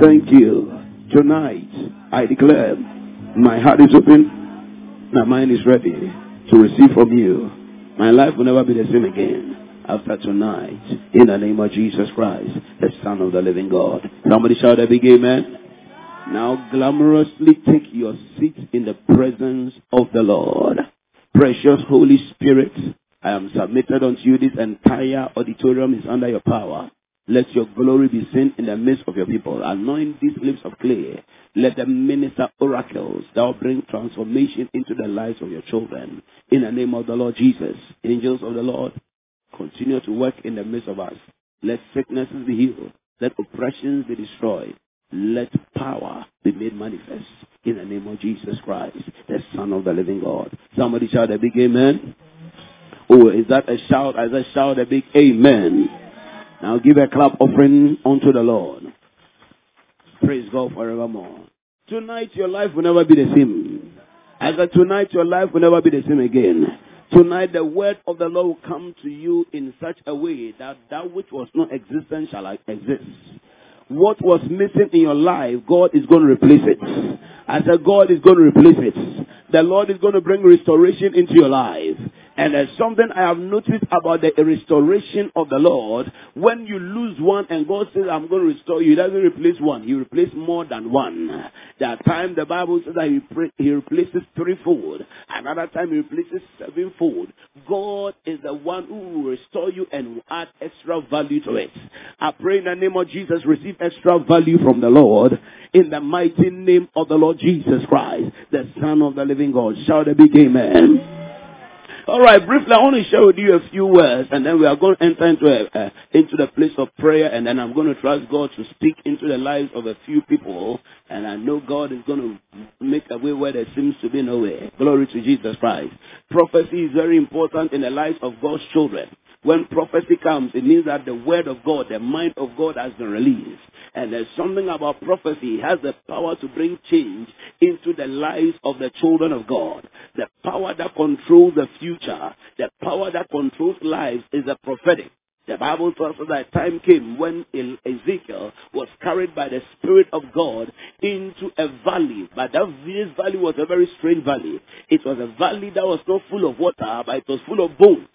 thank you. Tonight, I declare my heart is open, my mind is ready to receive from you. My life will never be the same again after tonight. In the name of Jesus Christ, the Son of the living God. Somebody shout a big amen. Now glamorously take your seat in the presence of the Lord. Precious Holy Spirit, I am submitted unto you. This entire auditorium is under your power. Let your glory be seen in the midst of your people. Anoint these lips of clay. Let them minister oracles that will bring transformation into the lives of your children. In the name of the Lord Jesus, angels of the Lord, continue to work in the midst of us. Let sicknesses be healed. Let oppressions be destroyed. Let power be made manifest in the name of Jesus Christ, the Son of the living God. Somebody shout a big amen. Oh, is that a shout? Is that shout a big amen? Now give a clap offering unto the Lord. Praise God forevermore. Tonight your life will never be the same. As a tonight your life will never be the same again. Tonight the word of the Lord will come to you in such a way that that which was not existent shall exist. What was missing in your life, God is going to replace it. I said God is going to replace it. The Lord is going to bring restoration into your life. And there's something I have noticed about the restoration of the Lord. When you lose one and God says, I'm going to restore you, He doesn't replace one. He replaces more than one. That time the Bible says that He, he replaces threefold. Another time He replaces sevenfold. God is the one who will restore you and will add extra value to it. I pray in the name of Jesus, receive extra value from the Lord. In the mighty name of the Lord Jesus Christ, the Son of the living God. Shout a be amen. All right, briefly, I want to share with you a few words, and then we are going to enter into a, uh, into the place of prayer, and then I'm going to trust God to speak into the lives of a few people, and I know God is going to make a way where there seems to be no way. Glory to Jesus Christ. Prophecy is very important in the lives of God's children. When prophecy comes, it means that the word of God, the mind of God has been released. And there's something about prophecy. It has the power to bring change into the lives of the children of God. The power that controls the future, the power that controls lives is the prophetic. The Bible tells us that time came when Ezekiel was carried by the Spirit of God into a valley. But that this valley was a very strange valley. It was a valley that was not full of water, but it was full of bones.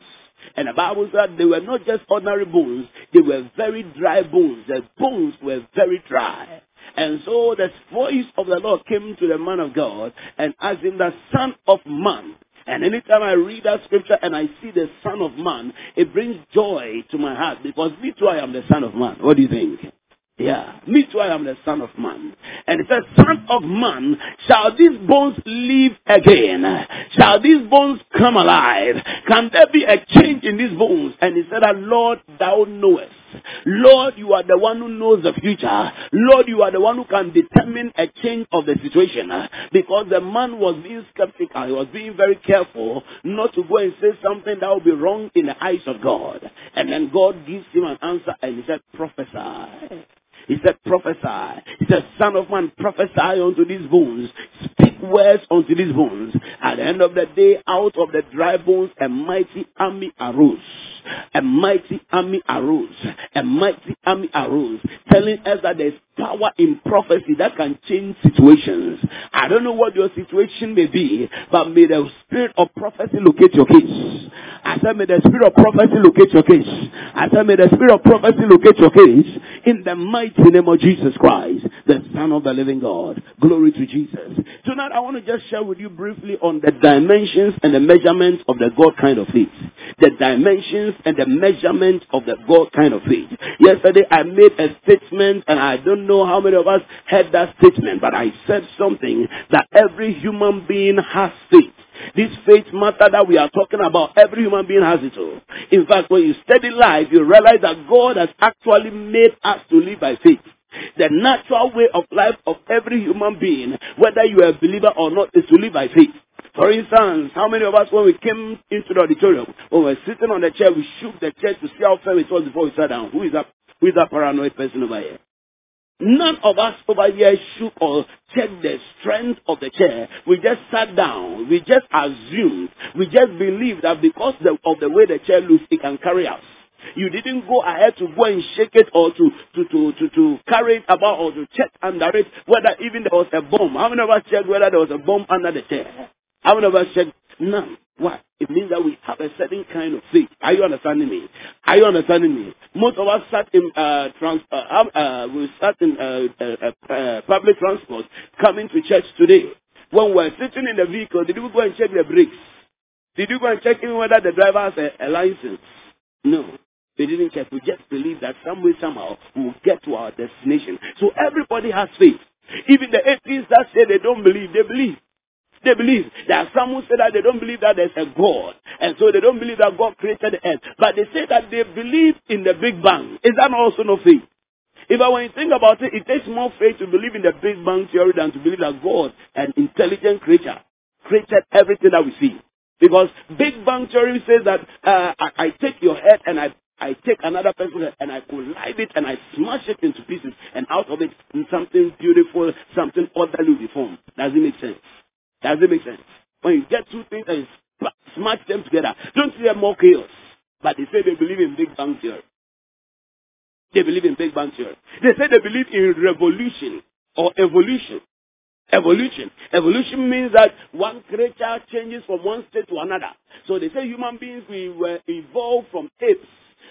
And the Bible said they were not just ordinary bones, they were very dry bones. The bones were very dry. And so the voice of the Lord came to the man of God and asked him, the son of man. And anytime I read that scripture and I see the son of man, it brings joy to my heart because me too, I am the son of man. What do you think? Yeah. Me too, I am the Son of Man. And it says, Son of Man, shall these bones live again? Shall these bones come alive? Can there be a change in these bones? And he said, Lord, thou knowest. Lord, you are the one who knows the future. Lord, you are the one who can determine a change of the situation. Because the man was being skeptical. He was being very careful not to go and say something that will be wrong in the eyes of God. And then God gives him an answer and he said, prophesy. He said, prophesy. He said, son of man, prophesy unto these bones. Speak words unto these bones. At the end of the day, out of the dry bones, a mighty army arose. A mighty army arose. A mighty army arose. Telling us that there's power in prophecy that can change situations. I don't know what your situation may be, but may the spirit of prophecy locate your case. I said, may the spirit of prophecy locate your case. I said, may the spirit of prophecy locate your case in the mighty name of Jesus Christ, the Son of the living God. Glory to Jesus. Tonight, I want to just share with you briefly on the dimensions and the measurements of the God kind of faith. The dimensions and the measurements of the God kind of faith. Yesterday, I made a statement, and I don't know how many of us heard that statement, but I said something that every human being has faith. This faith matter that we are talking about, every human being has it all. In fact, when you study life, you realize that God has actually made us to live by faith. The natural way of life of every human being, whether you are a believer or not, is to live by faith. For instance, how many of us, when we came into the auditorium, when we were sitting on the chair, we shook the chair to see how firm it was before we sat down? Who is that? Who is that paranoid person over here? None of us over here shook or checked the strength of the chair. We just sat down. We just assumed. We just believed that because of the way the chair looks, it can carry us. You didn't go ahead to go and shake it or to, to, to, to, to carry it about or to check under it whether even there was a bomb. How many of us checked whether there was a bomb under the chair? How many of us checked? None. Why? It means that we have a certain kind of faith. Are you understanding me? Are you understanding me? Most of us sat in uh, trans, uh, uh, we sat in uh, uh, uh, public transport coming to church today. When we're sitting in the vehicle, did we go and check the brakes? Did you go and check even whether the driver has a, a license? No. They didn't check. We just believe that some way, somehow, we'll get to our destination. So everybody has faith. Even the atheists that say they don't believe, they believe. They believe. There are some who say that they don't believe that there's a God. And so they don't believe that God created the earth. But they say that they believe in the Big Bang. Is that also no faith? If I, when you think about it, it takes more faith to believe in the Big Bang theory than to believe that God, an intelligent creature, created everything that we see. Because Big Bang theory says that uh, I, I take your head and I I take another person's head and I collide it and I smash it into pieces and out of it something beautiful, something orderly formed. Does it make sense? Does it make sense? When you get two things and smash them together, don't see them more chaos. But they say they believe in Big Bang Theory. They believe in Big Bang Theory. They say they believe in revolution or evolution. Evolution. Evolution means that one creature changes from one state to another. So they say human beings, we were evolved from apes.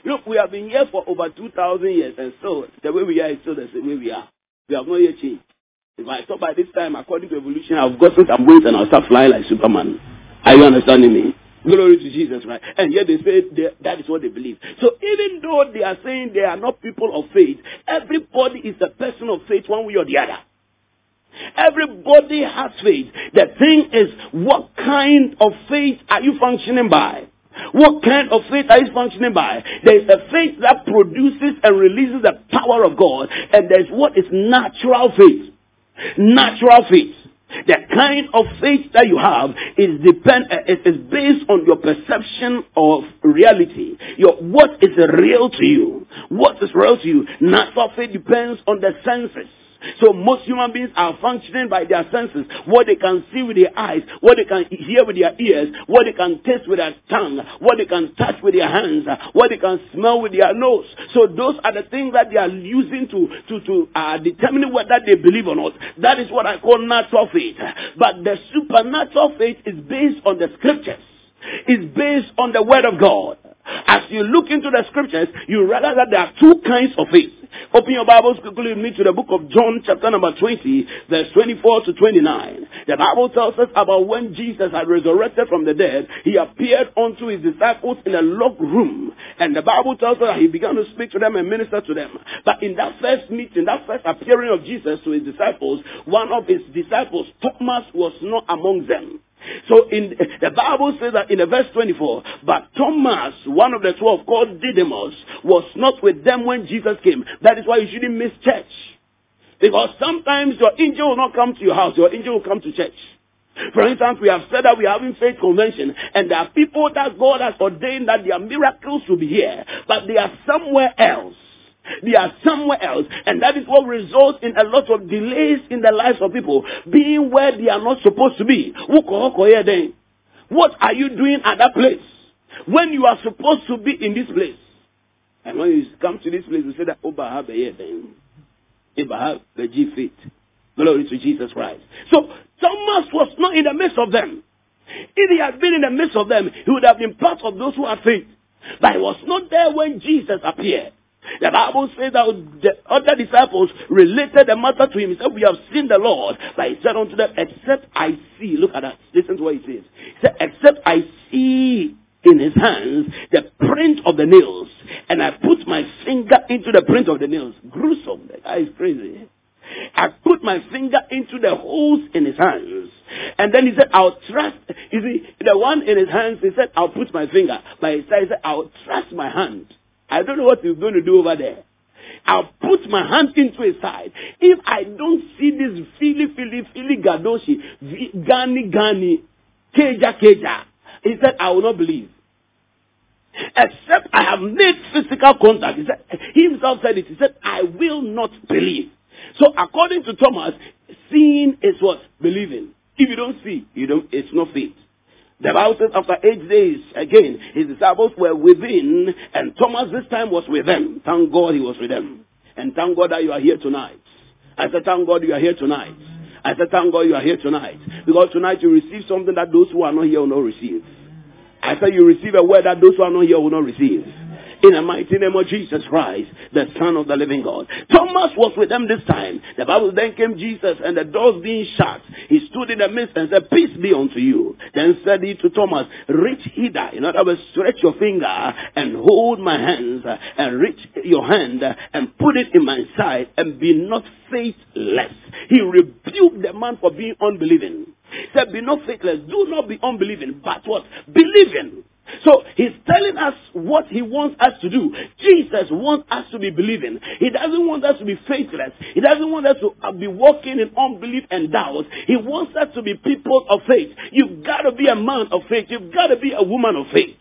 Look, we have been here for over 2,000 years, and so the way we are is still the same way we are. We have not yet changed. If I by this time, according to evolution, I've gotten some wings and I'll start flying like Superman. Are you understanding me? Glory to Jesus, right? And yet they say they, that is what they believe. So even though they are saying they are not people of faith, everybody is a person of faith one way or the other. Everybody has faith. The thing is, what kind of faith are you functioning by? What kind of faith are you functioning by? There is a faith that produces and releases the power of God, and there is what is natural faith. Natural faith. The kind of faith that you have is depend eh, it is based on your perception of reality. Your what is real to you? What is real to you? Natural faith depends on the senses. So most human beings are functioning by their senses. What they can see with their eyes, what they can hear with their ears, what they can taste with their tongue, what they can touch with their hands, what they can smell with their nose. So those are the things that they are using to, to, to uh, determine whether they believe or not. That is what I call natural faith. But the supernatural faith is based on the scriptures. It's based on the word of God. As you look into the scriptures, you realize that there are two kinds of faith. Open your Bibles quickly with me to the book of John, chapter number 20, verse 24 to 29. The Bible tells us about when Jesus had resurrected from the dead, he appeared unto his disciples in a locked room. And the Bible tells us that he began to speak to them and minister to them. But in that first meeting, that first appearing of Jesus to his disciples, one of his disciples, Thomas, was not among them. So in the Bible says that in the verse 24, but Thomas, one of the twelve called Didymus, was not with them when Jesus came. That is why you shouldn't miss church. Because sometimes your angel will not come to your house, your angel will come to church. For instance, we have said that we are having faith convention, and there are people that God has ordained that their miracles will be here, but they are somewhere else. They are somewhere else. And that is what results in a lot of delays in the lives of people being where they are not supposed to be. What are you doing at that place? When you are supposed to be in this place. And when you come to this place, you say that, oh. Abraham, G faith. Glory to Jesus Christ. So Thomas was not in the midst of them. If he had been in the midst of them, he would have been part of those who had faith. But he was not there when Jesus appeared. The Bible says that the other disciples related the matter to him. He said, We have seen the Lord. But he said unto them, Except I see, look at that. Listen to what he says. He said, Except I see in his hands the print of the nails, and I put my finger into the print of the nails. Gruesome. The guy is crazy. I put my finger into the holes in his hands. And then he said, I'll trust. You see, the one in his hands, he said, I'll put my finger. But he said, I'll trust my hand. I don't know what he's going to do over there. I'll put my hand into his side. If I don't see this fili fili fili gadoshi, gani gani, keja keja, he said, I will not believe. Except I have made physical contact. He said, he himself said it. He said, I will not believe. So according to Thomas, seeing is what? Believing. If you don't see, you don't, it's not faith. The Bible says after eight days, again, his disciples were within, and Thomas this time was with them. Thank God he was with them. And thank God that you are here tonight. I said, thank God you are here tonight. I said, thank God you are here tonight. Because tonight you receive something that those who are not here will not receive. I said, you receive a word that those who are not here will not receive in the mighty name of Jesus Christ, the Son of the living God. Thomas was with them this time. The Bible then came Jesus and the doors being shut. He stood in the midst and said, Peace be unto you. Then said he to Thomas, Reach hither. In other words, stretch your finger and hold my hands and reach your hand and put it in my side and be not faithless. He rebuked the man for being unbelieving. He said, Be not faithless. Do not be unbelieving, but what? Believing. So he's telling us what he wants us to do. Jesus wants us to be believing. He doesn't want us to be faithless. He doesn't want us to uh, be walking in unbelief and doubt. He wants us to be people of faith. You've got to be a man of faith. You've got to be a woman of faith.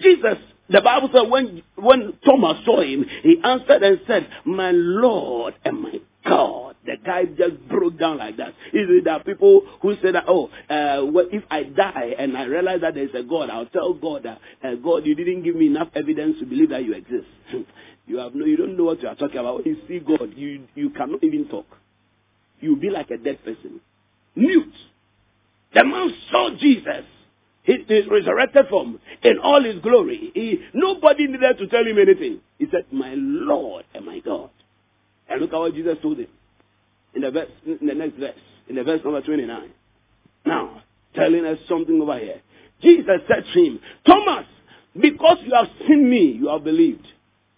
Jesus the Bible said when, when Thomas saw him, he answered and said, My Lord and my God. The guy just broke down like that. Is it that people who say that, oh, uh, well, if I die and I realize that there's a God, I'll tell God that, uh, God, you didn't give me enough evidence to believe that you exist. you have no, you don't know what you are talking about. When you see God, you, you cannot even talk. You'll be like a dead person. Mute. The man saw Jesus. His, his resurrected form in all his glory. He, nobody needed to tell him anything. He said, My Lord and my God. And look at what Jesus told him in the verse, in the next verse, in the verse number 29. Now, telling us something over here. Jesus said to him, Thomas, because you have seen me, you have believed.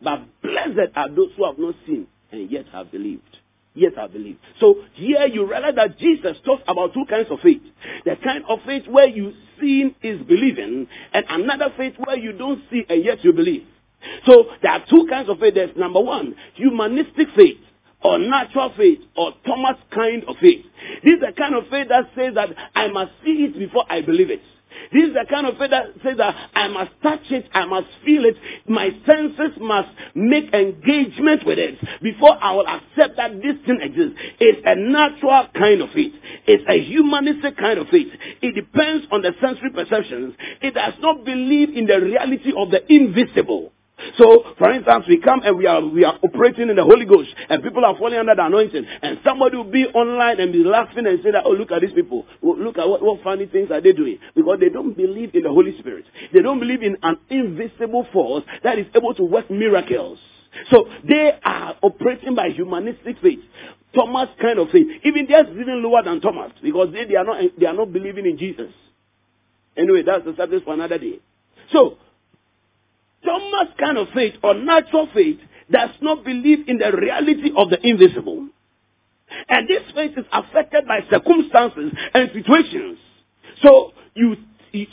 But blessed are those who have not seen and yet have believed. Yet have believed. So here you realize that Jesus talks about two kinds of faith. The kind of faith where you see is believing, and another faith where you don't see and yet you believe. So there are two kinds of faith. There's number one, humanistic faith or natural faith or Thomas kind of faith. This is the kind of faith that says that I must see it before I believe it. This is the kind of faith that says that I must touch it, I must feel it, my senses must make engagement with it before I will accept that this thing exists. It's a natural kind of faith. It's a humanistic kind of faith. It depends on the sensory perceptions. It does not believe in the reality of the invisible. So, for instance, we come and we are we are operating in the Holy Ghost, and people are falling under the anointing, and somebody will be online and be laughing and say that, oh, look at these people, oh, look at what, what funny things are they doing, because they don't believe in the Holy Spirit. They don't believe in an invisible force that is able to work miracles. So they are operating by humanistic faith. Thomas kind of faith. Even theirs is even lower than Thomas because they, they are not they are not believing in Jesus. Anyway, that's the subject for another day. So Thomas kind of faith or natural faith does not believe in the reality of the invisible. And this faith is affected by circumstances and situations. So you,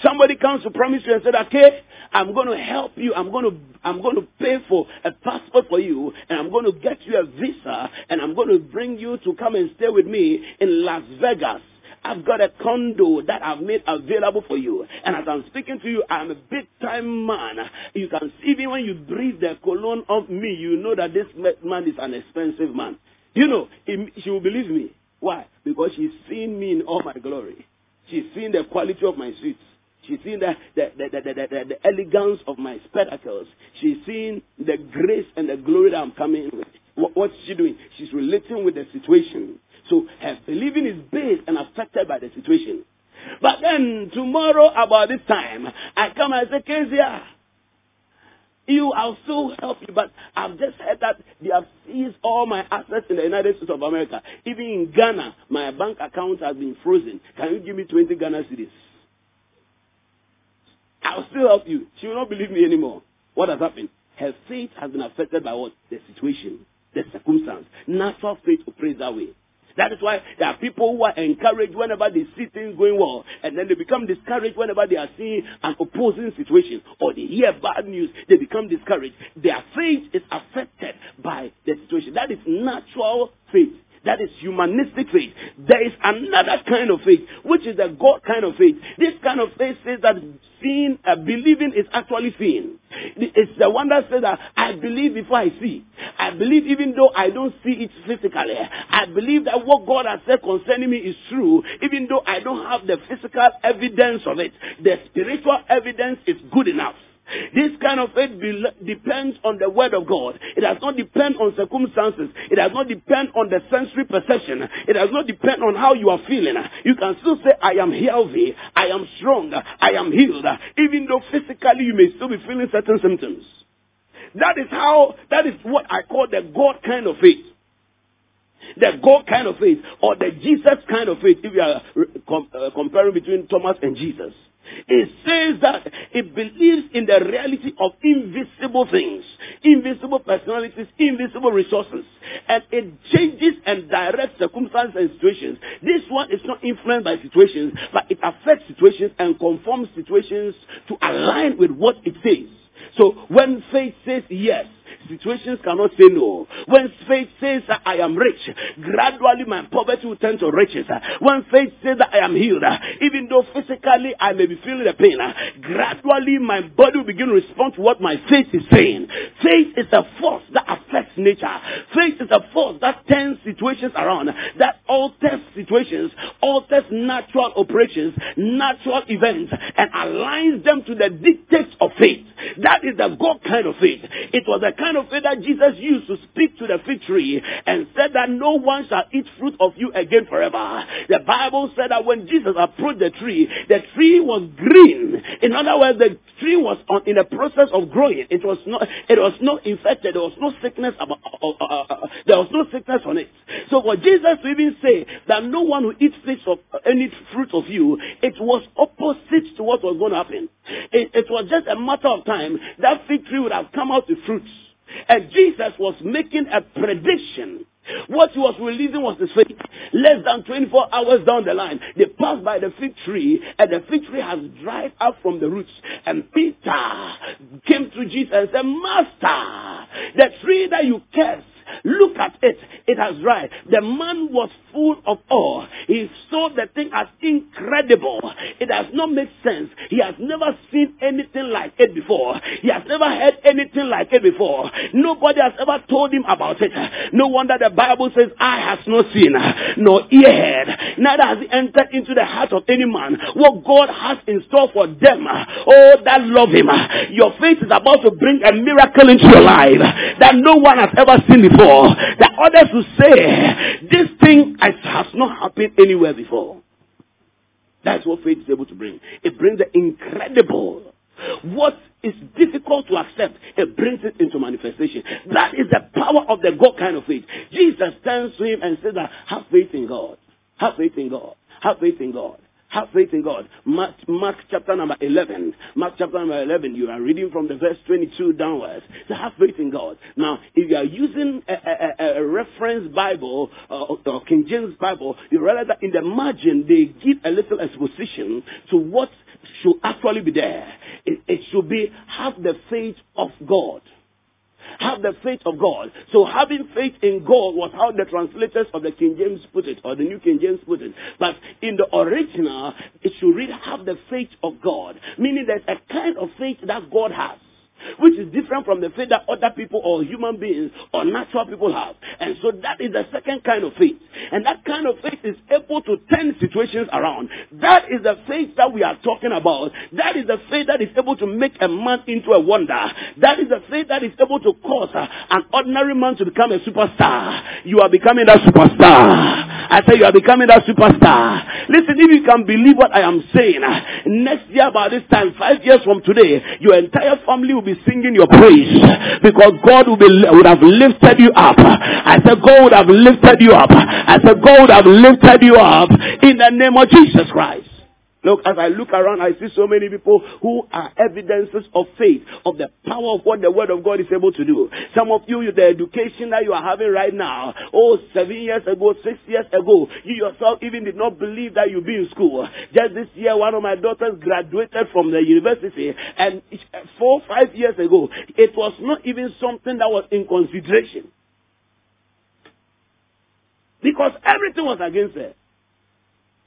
somebody comes to promise you and said, okay, I'm going to help you. I'm going to, I'm going to pay for a passport for you and I'm going to get you a visa and I'm going to bring you to come and stay with me in Las Vegas. I've got a condo that I've made available for you. And as I'm speaking to you, I'm a big time man. You can see even when you breathe the cologne of me, you know that this man is an expensive man. You know, she will believe me. Why? Because she's seen me in all my glory. She's seen the quality of my suits. She's seen the, the, the, the, elegance of my spectacles. She's seen the grace and the glory that I'm coming with. What, what's she doing? She's relating with the situation. So her believing is based and affected by the situation. But then tomorrow about this time, I come and say, Kezia, you, I'll still help you, but I've just heard that they have seized all my assets in the United States of America. Even in Ghana, my bank account has been frozen. Can you give me 20 Ghana cedis? I'll still help you. She will not believe me anymore. What has happened? Her faith has been affected by what? The situation, the circumstance. Natural faith operates that way. That is why there are people who are encouraged whenever they see things going well, and then they become discouraged whenever they are seeing an opposing situation or they hear bad news. They become discouraged. Their faith is affected by the situation. That is natural faith. That is humanistic faith. There is another kind of faith, which is the God kind of faith. This kind of faith says that seeing, uh, believing is actually seeing. It's the one that says that I believe before I see. I believe even though I don't see it physically. I believe that what God has said concerning me is true, even though I don't have the physical evidence of it. The spiritual evidence is good enough. This kind of faith depends on the word of God. It does not depend on circumstances. It does not depend on the sensory perception. It does not depend on how you are feeling. You can still say, I am healthy. I am strong. I am healed. Even though physically you may still be feeling certain symptoms. That is how, that is what I call the God kind of faith. The God kind of faith or the Jesus kind of faith if you are uh, comparing between Thomas and Jesus. It says that it believes in the reality of invisible things, invisible personalities, invisible resources, and it changes and directs circumstances and situations. This one is not influenced by situations, but it affects situations and conforms situations to align with what it says. So when faith says yes, situations cannot say no. When faith says that I am rich, gradually my poverty will turn to riches. When faith says that I am healed, even though physically I may be feeling the pain, gradually my body will begin to respond to what my faith is saying. Faith is a force that affects nature. Faith is a force that turns situations around, that alters situations, alters natural operations, natural events, and aligns them to the dictates of faith. That is the God kind of faith. It was the kind of faith that Jesus used to speak to the fig tree and said that no one shall eat fruit of you again forever. The Bible said that when Jesus approached the tree, the tree was green. In other words, the tree was on, in the process of growing. It was not, it was not infected. There was no sickness about, uh, uh, uh, there was no sickness on it. So for Jesus to even say that no one will eat fruit of any fruit of you, it was opposite to what was going to happen. It, it was just a matter of time that fig tree would have come out with fruits. And Jesus was making a prediction. What he was releasing was his faith. Less than 24 hours down the line, they passed by the fig tree, and the fig tree has dried up from the roots. And Peter came to Jesus and said, Master, the tree that you cursed Look at it. It has dried. The man was full of awe. He saw the thing as incredible. It does not make sense. He has never seen anything like it before. He has never heard anything like it before. Nobody has ever told him about it. No wonder the Bible says, eye has not seen, nor ear heard, neither has it entered into the heart of any man what God has in store for them. Oh, that love him. Your faith is about to bring a miracle into your life that no one has ever seen before. The others will say, this thing has not happened anywhere before. That's what faith is able to bring. It brings the incredible. What is difficult to accept, it brings it into manifestation. That is the power of the God kind of faith. Jesus turns to him and says that have faith in God. Have faith in God. Have faith in God. Have faith in God. Mark, Mark, chapter number 11. Mark chapter number 11, you are reading from the verse 22 downwards. So have faith in God. Now, if you are using a, a, a reference Bible uh, or King James Bible, you realize that in the margin they give a little exposition to what should actually be there. It, it should be have the faith of God. Have the faith of God. So having faith in God was how the translators of the King James put it, or the New King James put it. But in the original, it should read have the faith of God. Meaning there's a kind of faith that God has. Which is different from the faith that other people or human beings or natural people have. And so that is the second kind of faith. And that kind of faith is able to turn situations around. That is the faith that we are talking about. That is the faith that is able to make a man into a wonder. That is the faith that is able to cause an ordinary man to become a superstar. You are becoming that superstar. I say you are becoming that superstar. Listen, if you can believe what I am saying, next year by this time, five years from today, your entire family will be singing your praise because God will be, would have lifted you up. I said God would have lifted you up. I said God would have lifted you up in the name of Jesus Christ. Look, as I look around, I see so many people who are evidences of faith, of the power of what the Word of God is able to do. Some of you, the education that you are having right now, oh, seven years ago, six years ago, you yourself even did not believe that you'd be in school. Just this year, one of my daughters graduated from the university, and four, five years ago, it was not even something that was in consideration. Because everything was against her.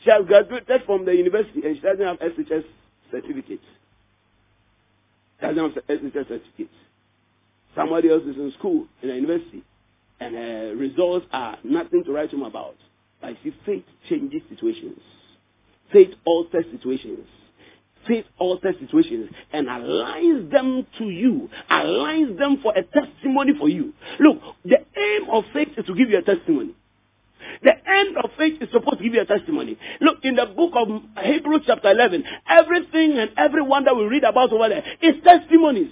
She has graduated from the university and she doesn't have SHS certificate. Doesn't have SHS certificate. Somebody else is in school, in the university, and her results are nothing to write home about. But see, faith changes situations. Faith alters situations. Faith alters situations and aligns them to you, aligns them for a testimony for you. Look, the aim of faith is to give you a testimony. The end of faith is supposed to give you a testimony. Look, in the book of Hebrews chapter 11, everything and everyone that we read about over there is testimonies.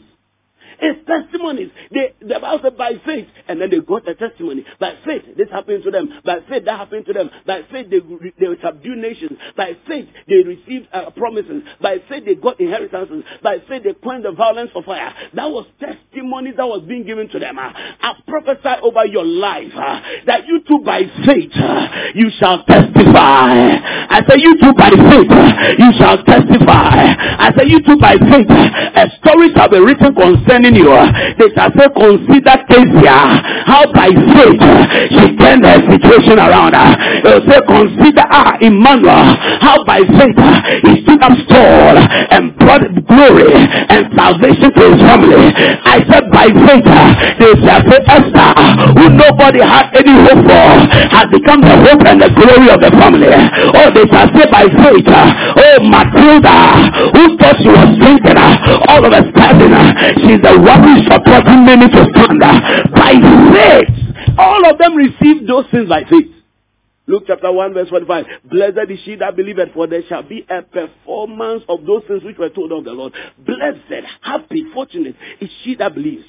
It's testimonies. They, the Bible said by faith, and then they got a testimony. By faith, this happened to them. By faith, that happened to them. By faith, they, they subdued nations. By faith, they received uh, promises. By faith, they got inheritances. By faith, they quenched the violence of fire. That was testimonies that was being given to them. Uh, I prophesy over your life uh, that you too by faith, uh, you shall testify. I say you too by faith, you shall testify. I say you too by faith, a story shall be written concerning concerning you. Uh, they shall say, consider Kezia, uh, how by faith she turned her situation around. Uh. They will say, consider ah, Emmanuel, how by faith he stood up tall and brought glory and salvation to his family. I said, by faith, they shall say, Esther, who nobody had any hope for, has become the hope and the glory of the family. Oh, they shall say, by faith, oh, Matilda, who thought she was thinking, all of a sudden, she's the what is supporting many to stand by faith. All of them received those things by faith. Luke chapter 1 verse 45. Blessed is she that believeth, for there shall be a performance of those things which were told of the Lord. Blessed, happy, fortunate is she that believes.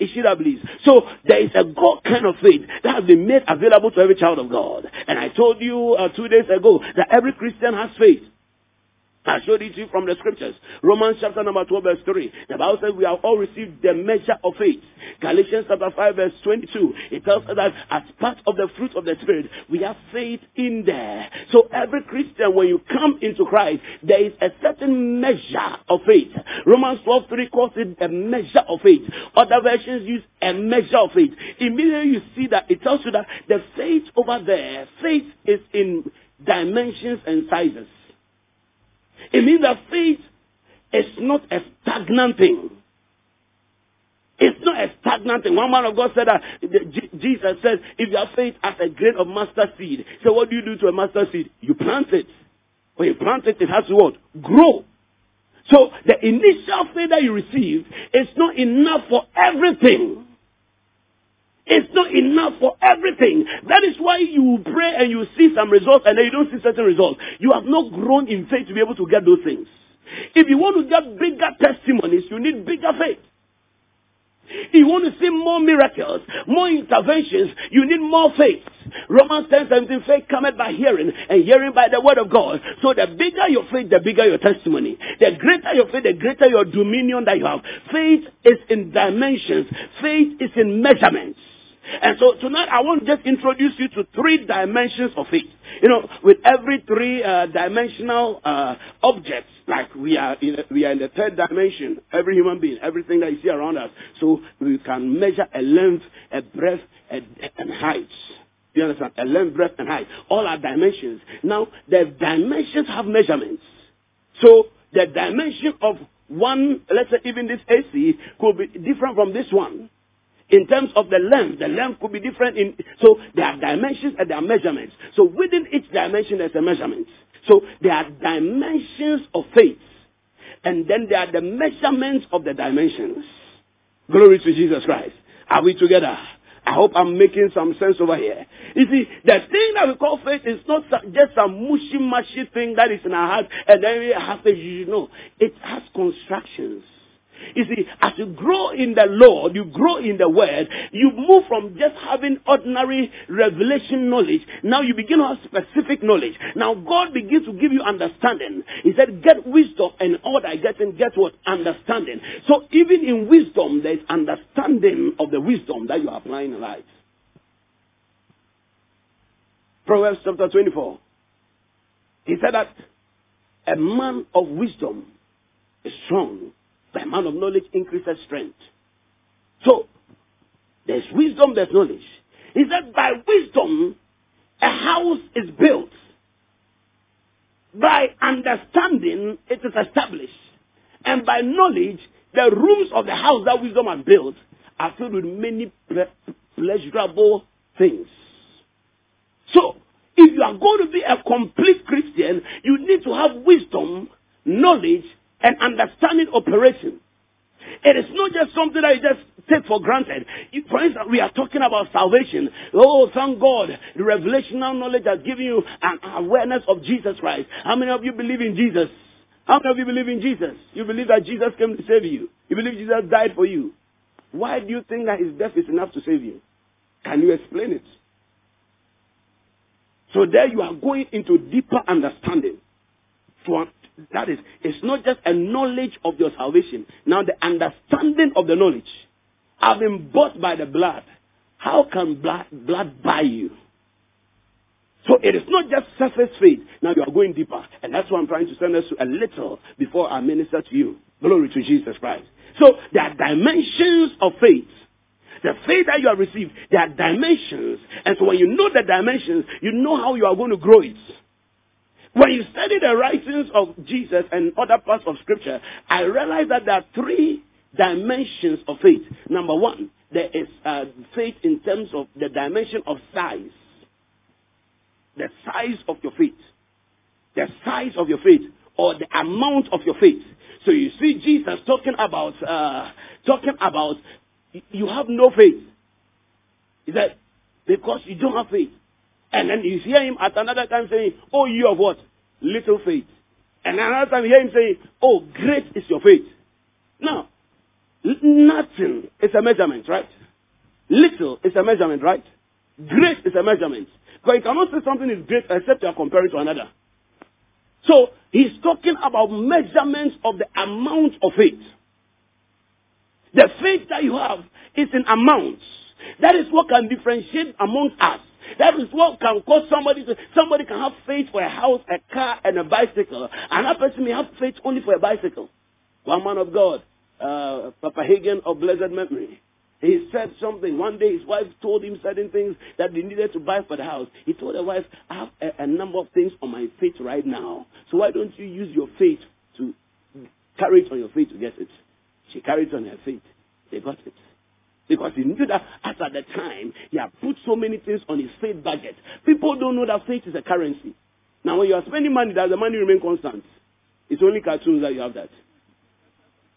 Is she that believes. So there is a God kind of faith that has been made available to every child of God. And I told you uh, two days ago that every Christian has faith. I showed it to you from the scriptures. Romans chapter number 12 verse 3. The Bible says we have all received the measure of faith. Galatians chapter 5 verse 22. It tells us that as part of the fruit of the Spirit, we have faith in there. So every Christian, when you come into Christ, there is a certain measure of faith. Romans 12 3 calls it a measure of faith. Other versions use a measure of faith. Immediately you see that it tells you that the faith over there, faith is in dimensions and sizes. It means that faith is not a stagnant thing. It's not a stagnant thing. One man of God said that Jesus says, if you have faith as a grain of mustard seed, so what do you do to a mustard seed? You plant it. When you plant it, it has to what? Grow. So the initial faith that you receive is not enough for everything. It's not enough for everything. That is why you pray and you see some results and then you don't see certain results. You have not grown in faith to be able to get those things. If you want to get bigger testimonies, you need bigger faith. If you want to see more miracles, more interventions, you need more faith. Romans 10 17, faith cometh by hearing, and hearing by the word of God. So the bigger your faith, the bigger your testimony. The greater your faith, the greater your dominion that you have. Faith is in dimensions, faith is in measurements. And so tonight I want to just introduce you to three dimensions of faith. You know, with every three uh, dimensional uh, objects, like we are in we are in the third dimension, every human being, everything that you see around us, so we can measure a length, a breadth, and, and height. You understand? A length, breadth, and height. All are dimensions. Now, the dimensions have measurements. So the dimension of one, let's say even this AC could be different from this one. In terms of the length, the length could be different in, so there are dimensions and there are measurements. So within each dimension there's a measurement. So there are dimensions of faith. And then there are the measurements of the dimensions. Glory to Jesus Christ. Are we together? I hope I'm making some sense over here. You see, the thing that we call faith is not just some mushy mushy thing that is in our heart and then we have to, you know, it has constructions. You see, as you grow in the Lord, you grow in the Word, you move from just having ordinary revelation knowledge. Now you begin to have specific knowledge. Now God begins to give you understanding. He said, get wisdom and all that getting, get what? Understanding. So even in wisdom, there is understanding of the wisdom that you are applying in life. Proverbs chapter 24. He said that a man of wisdom is strong the man of knowledge increases strength. So, there's wisdom, there's knowledge. He said, by wisdom, a house is built. By understanding, it is established. And by knowledge, the rooms of the house that wisdom has built are filled with many pleasurable things. So, if you are going to be a complete Christian, you need to have wisdom, knowledge, and understanding operation. It is not just something that you just take for granted. For instance, we are talking about salvation. Oh, thank God. The revelational knowledge has given you an awareness of Jesus Christ. How many of you believe in Jesus? How many of you believe in Jesus? You believe that Jesus came to save you. You believe Jesus died for you. Why do you think that his death is enough to save you? Can you explain it? So there you are going into deeper understanding to, that is, it's not just a knowledge of your salvation. Now the understanding of the knowledge. I've been bought by the blood. How can blood, blood buy you? So it is not just surface faith. Now you are going deeper. And that's why I'm trying to send us a little before I minister to you. Glory to Jesus Christ. So there are dimensions of faith. The faith that you have received, there are dimensions. And so when you know the dimensions, you know how you are going to grow it. When you study the writings of Jesus and other parts of scripture, I realize that there are three dimensions of faith. Number one, there is uh, faith in terms of the dimension of size. The size of your faith. The size of your faith or the amount of your faith. So you see Jesus talking about, uh, talking about you have no faith. He said, because you don't have faith. And then you hear him at another time saying, Oh, you of what? Little faith. And another time you hear him saying, Oh, great is your faith. Now, nothing is a measurement, right? Little is a measurement, right? Great is a measurement. But you cannot say something is great except you are comparing to another. So, he's talking about measurements of the amount of faith. The faith that you have is in amounts. That is what can differentiate among us. That is what can cause somebody to, somebody can have faith for a house, a car, and a bicycle. Another person may have faith only for a bicycle. One man of God, uh, Papa Hagin of blessed memory, he said something. One day his wife told him certain things that they needed to buy for the house. He told the wife, I have a, a number of things on my faith right now. So why don't you use your faith to carry it on your faith to get it? She carried it on her faith. They got it. Because he knew that as at the time, he had put so many things on his faith budget. People don't know that faith is a currency. Now, when you are spending money, does the money remain constant? It's only cartoons that you have that.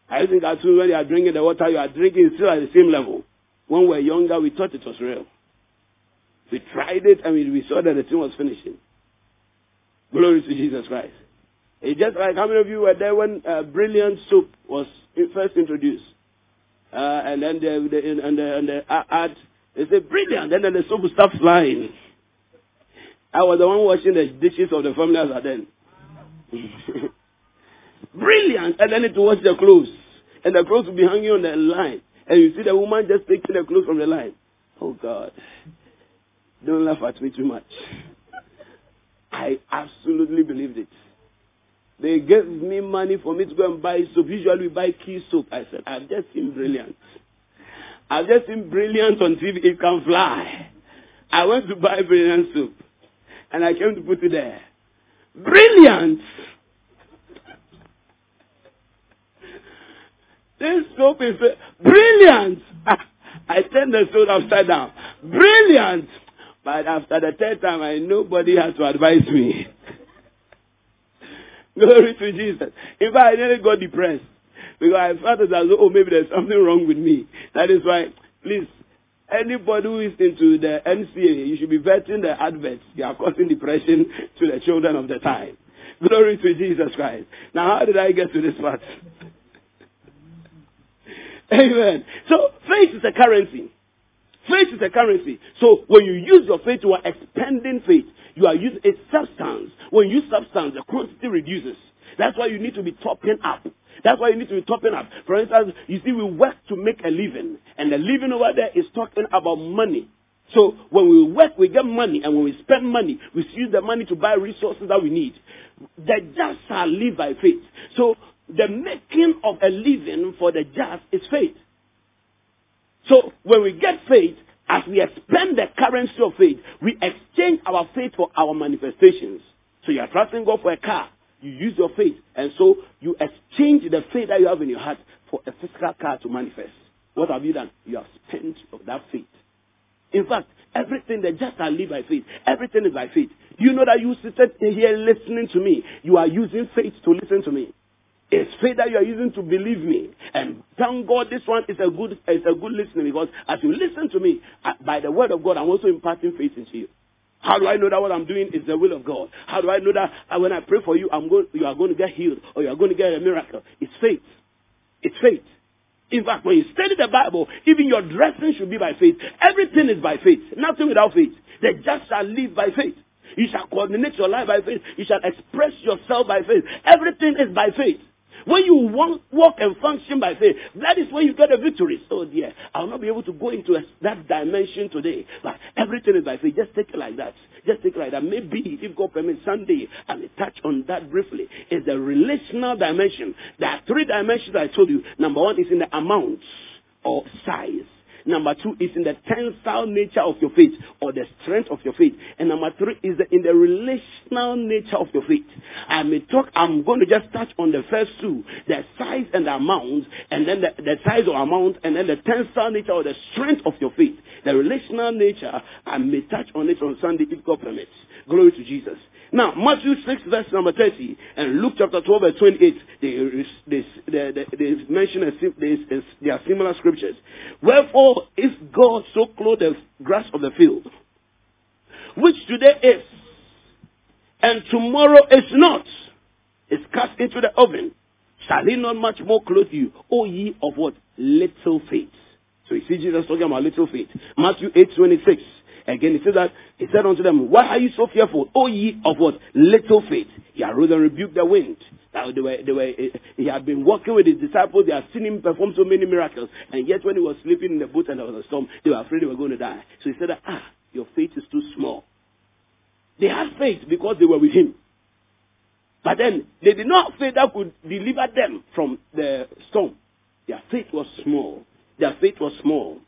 I think cartoons, when you are drinking the water, you are drinking still at the same level. When we were younger, we thought it was real. We tried it and we, saw that the thing was finishing. Glory to Jesus Christ. It's just like how many of you were there when uh, Brilliant Soup was first introduced? Uh, and then the, the, and the, and the ad, they say, brilliant. And then the soap will start flying. I was the one washing the dishes of the family as then. brilliant. And then it wash the clothes. And the clothes will be hanging on the line. And you see the woman just taking the clothes from the line. Oh God. Don't laugh at me too much. I absolutely believed it. They gave me money for me to go and buy soap. Usually we buy key soap. I said, I've just seen brilliant. I've just seen brilliant on TV. It can fly. I went to buy brilliant soap. And I came to put it there. Brilliant! This soap is brilliant. I turned the soap upside down. Brilliant. But after the third time, I nobody had to advise me. Glory to Jesus. In fact, I nearly got depressed because I felt as though, oh, maybe there's something wrong with me. That is why, please, anybody who is into the NCA, you should be vetting the adverts. You are causing depression to the children of the time. Glory to Jesus Christ. Now, how did I get to this part? Amen. So, faith is a currency. Faith is a currency. So, when you use your faith, you are expending faith. You are using a substance. When you use substance, the quantity reduces. That's why you need to be topping up. That's why you need to be topping up. For instance, you see, we work to make a living, and the living over there is talking about money. So when we work, we get money, and when we spend money, we use the money to buy resources that we need. The just shall live by faith. So the making of a living for the just is faith. So when we get faith, as we expend the currency of faith, we exchange our faith for our manifestations. So you are trusting God for a car. You use your faith. And so you exchange the faith that you have in your heart for a physical car to manifest. What have you done? You have spent of that faith. In fact, everything that just I live by faith. Everything is by faith. You know that you sit here listening to me. You are using faith to listen to me. It's faith that you are using to believe me. And thank God this one is a good is a good listening because as you listen to me, uh, by the word of God, I'm also imparting faith into you. How do I know that what I'm doing is the will of God? How do I know that uh, when I pray for you, I'm going, you are going to get healed or you are going to get a miracle? It's faith. It's faith. In fact, when you study the Bible, even your dressing should be by faith. Everything is by faith. Nothing without faith. The just shall live by faith. You shall coordinate your life by faith. You shall express yourself by faith. Everything is by faith. When you walk, walk and function by faith, that is when you get a victory. So, dear, I'll not be able to go into a, that dimension today. But everything is by faith. Just take it like that. Just take it like that. Maybe, if God permits, Sunday, I may touch on that briefly. Is the relational dimension. There are three dimensions I told you. Number one is in the amount or size. Number two is in the tensile nature of your faith or the strength of your faith. And number three is the, in the relational nature of your faith. I may talk, I'm going to just touch on the first two, the size and the amount, and then the, the size or amount, and then the tensile nature or the strength of your faith. The relational nature, I may touch on it on Sunday if God permits. Glory to Jesus. Now, Matthew 6, verse number 30, and Luke chapter 12, verse 28, they, they, they, they mention a, they, they are similar scriptures. Wherefore, if God so clothe the grass of the field, which today is, and tomorrow is not, is cast into the oven, shall he not much more clothe you, O ye of what? Little faith. So you see Jesus talking about little faith. Matthew 8, 26. Again, he says that, he said unto them, Why are you so fearful, O ye of what? Little faith. He arose and rebuked the wind. Now they were, they were, he had been walking with his disciples. They had seen him perform so many miracles. And yet when he was sleeping in the boat and there was a storm, they were afraid they were going to die. So he said, ah, your faith is too small. They had faith because they were with him. But then they did not faith that could deliver them from the storm. Their faith was small. Their faith was small.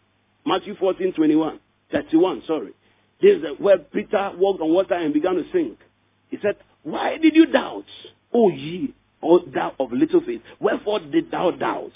Matthew 14, 21. 31, sorry. This is where Peter walked on water and began to sink. He said, Why did you doubt, O ye, O thou of little faith? Wherefore did thou doubt?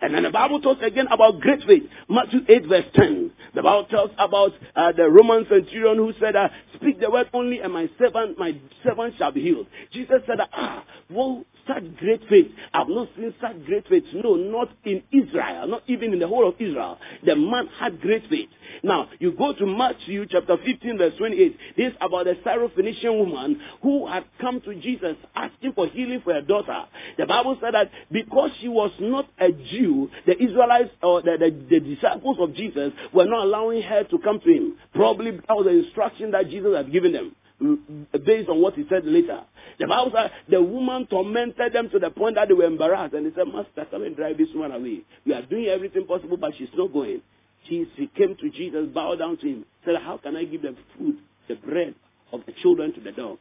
And then the Bible talks again about great faith. Matthew 8 verse 10. The Bible tells about uh, the Roman centurion who said, uh, speak the word only and my servant, my servant shall be healed. Jesus said, ah, well, such great faith. I've not seen such great faith. No, not in Israel, not even in the whole of Israel. The man had great faith. Now, you go to Matthew chapter 15 verse 28. This is about the Syrophoenician woman who had come to Jesus asking for healing for her daughter. The Bible said that because she was not a Jew, the Israelites or the, the, the disciples of Jesus were not allowing her to come to him. Probably that was the instruction that Jesus had given them based on what he said later. The Bible said the woman tormented them to the point that they were embarrassed and they said, Master, come and drive this woman away. We are doing everything possible, but she's not going. She, she came to Jesus, bowed down to him, said, How can I give the food, the bread of the children to the dogs?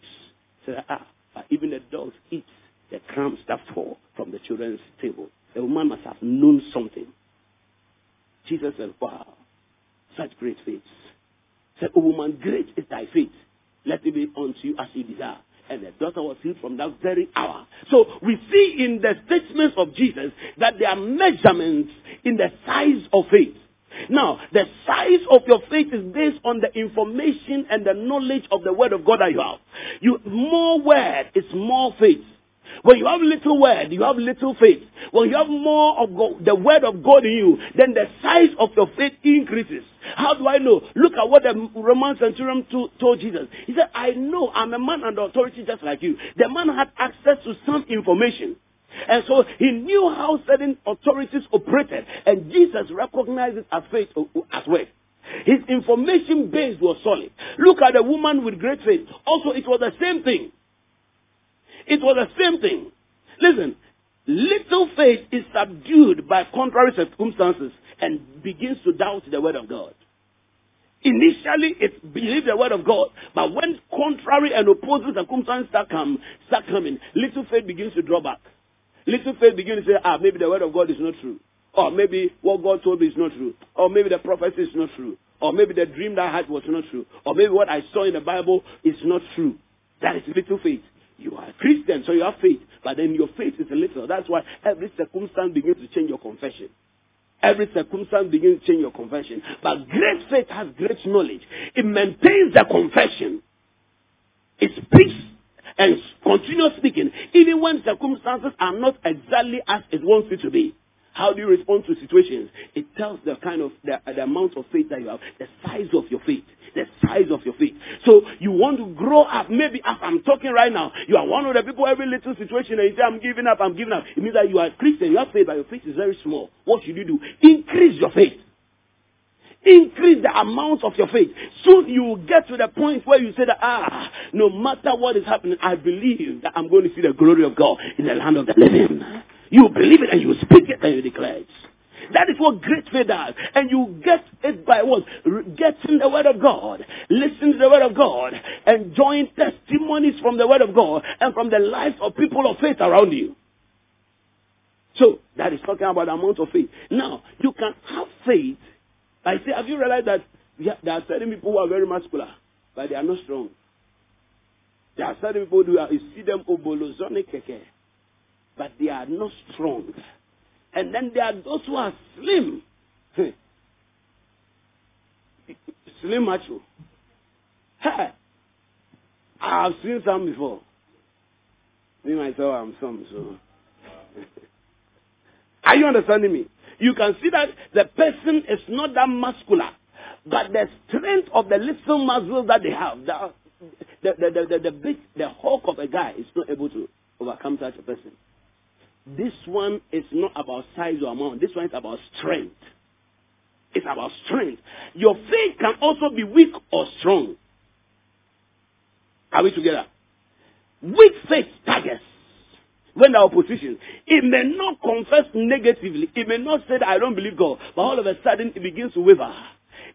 Said, Ah, even the dogs eat the crumbs that fall from the children's table. The woman must have known something. Jesus said, Wow, such great faith. Said, O woman, great is thy faith. Let it be unto you as you desire. and the daughter was healed from that very hour. So we see in the statements of Jesus that there are measurements in the size of faith. Now, the size of your faith is based on the information and the knowledge of the word of God that you have. You, more word is more faith. When you have little word, you have little faith. When you have more of God, the word of God in you, then the size of your faith increases. How do I know? Look at what the Roman centurion told Jesus. He said, I know I'm a man under authority just like you. The man had access to some information. And so he knew how certain authorities operated, and Jesus recognized it as faith as well. His information base was solid. Look at the woman with great faith. Also, it was the same thing. It was the same thing. Listen, little faith is subdued by contrary circumstances and begins to doubt the word of God. Initially, it believed the word of God, but when contrary and opposing circumstances start, come, start coming, little faith begins to draw back. Little faith begins to say, ah, maybe the word of God is not true. Or maybe what God told me is not true. Or maybe the prophecy is not true. Or maybe the dream that I had was not true. Or maybe what I saw in the Bible is not true. That is little faith. You are a Christian, so you have faith. But then your faith is a little. That's why every circumstance begins to change your confession. Every circumstance begins to change your confession. But great faith has great knowledge. It maintains the confession. It speaks and continues speaking, even when circumstances are not exactly as it wants it to be. How do you respond to situations? It tells the kind of the, the amount of faith that you have, the size of your faith, the size of your faith. So you want to grow up. Maybe as I'm talking right now, you are one of the people every little situation and you say, I'm giving up, I'm giving up. It means that you are a Christian, you have faith, but your faith is very small. What should you do? Increase your faith. Increase the amount of your faith. Soon you will get to the point where you say that, ah, no matter what is happening, I believe that I'm going to see the glory of God in the land of the living. You believe it and you speak it and you declare it. That is what great faith does. And you get it by what? Getting the word of God, listening to the word of God, enjoying testimonies from the word of God and from the lives of people of faith around you. So, that is talking about the amount of faith. Now, you can have faith I say, have you realized that there are certain people who are very muscular, but they are not strong? There are certain people who are, you see them obolozone keke, but they are not strong. And then there are those who are slim. slim macho. I have seen some before. Me myself, I'm some, so. are you understanding me? you can see that the person is not that muscular, but the strength of the little muscle that they have, the, the, the, the, the, big, the hulk of a guy is not able to overcome such a person. This one is not about size or amount. This one is about strength. It's about strength. Your faith can also be weak or strong. Are we together? Weak faith targets when the opposition, it may not confess negatively. It may not say that I don't believe God. But all of a sudden, it begins to waver.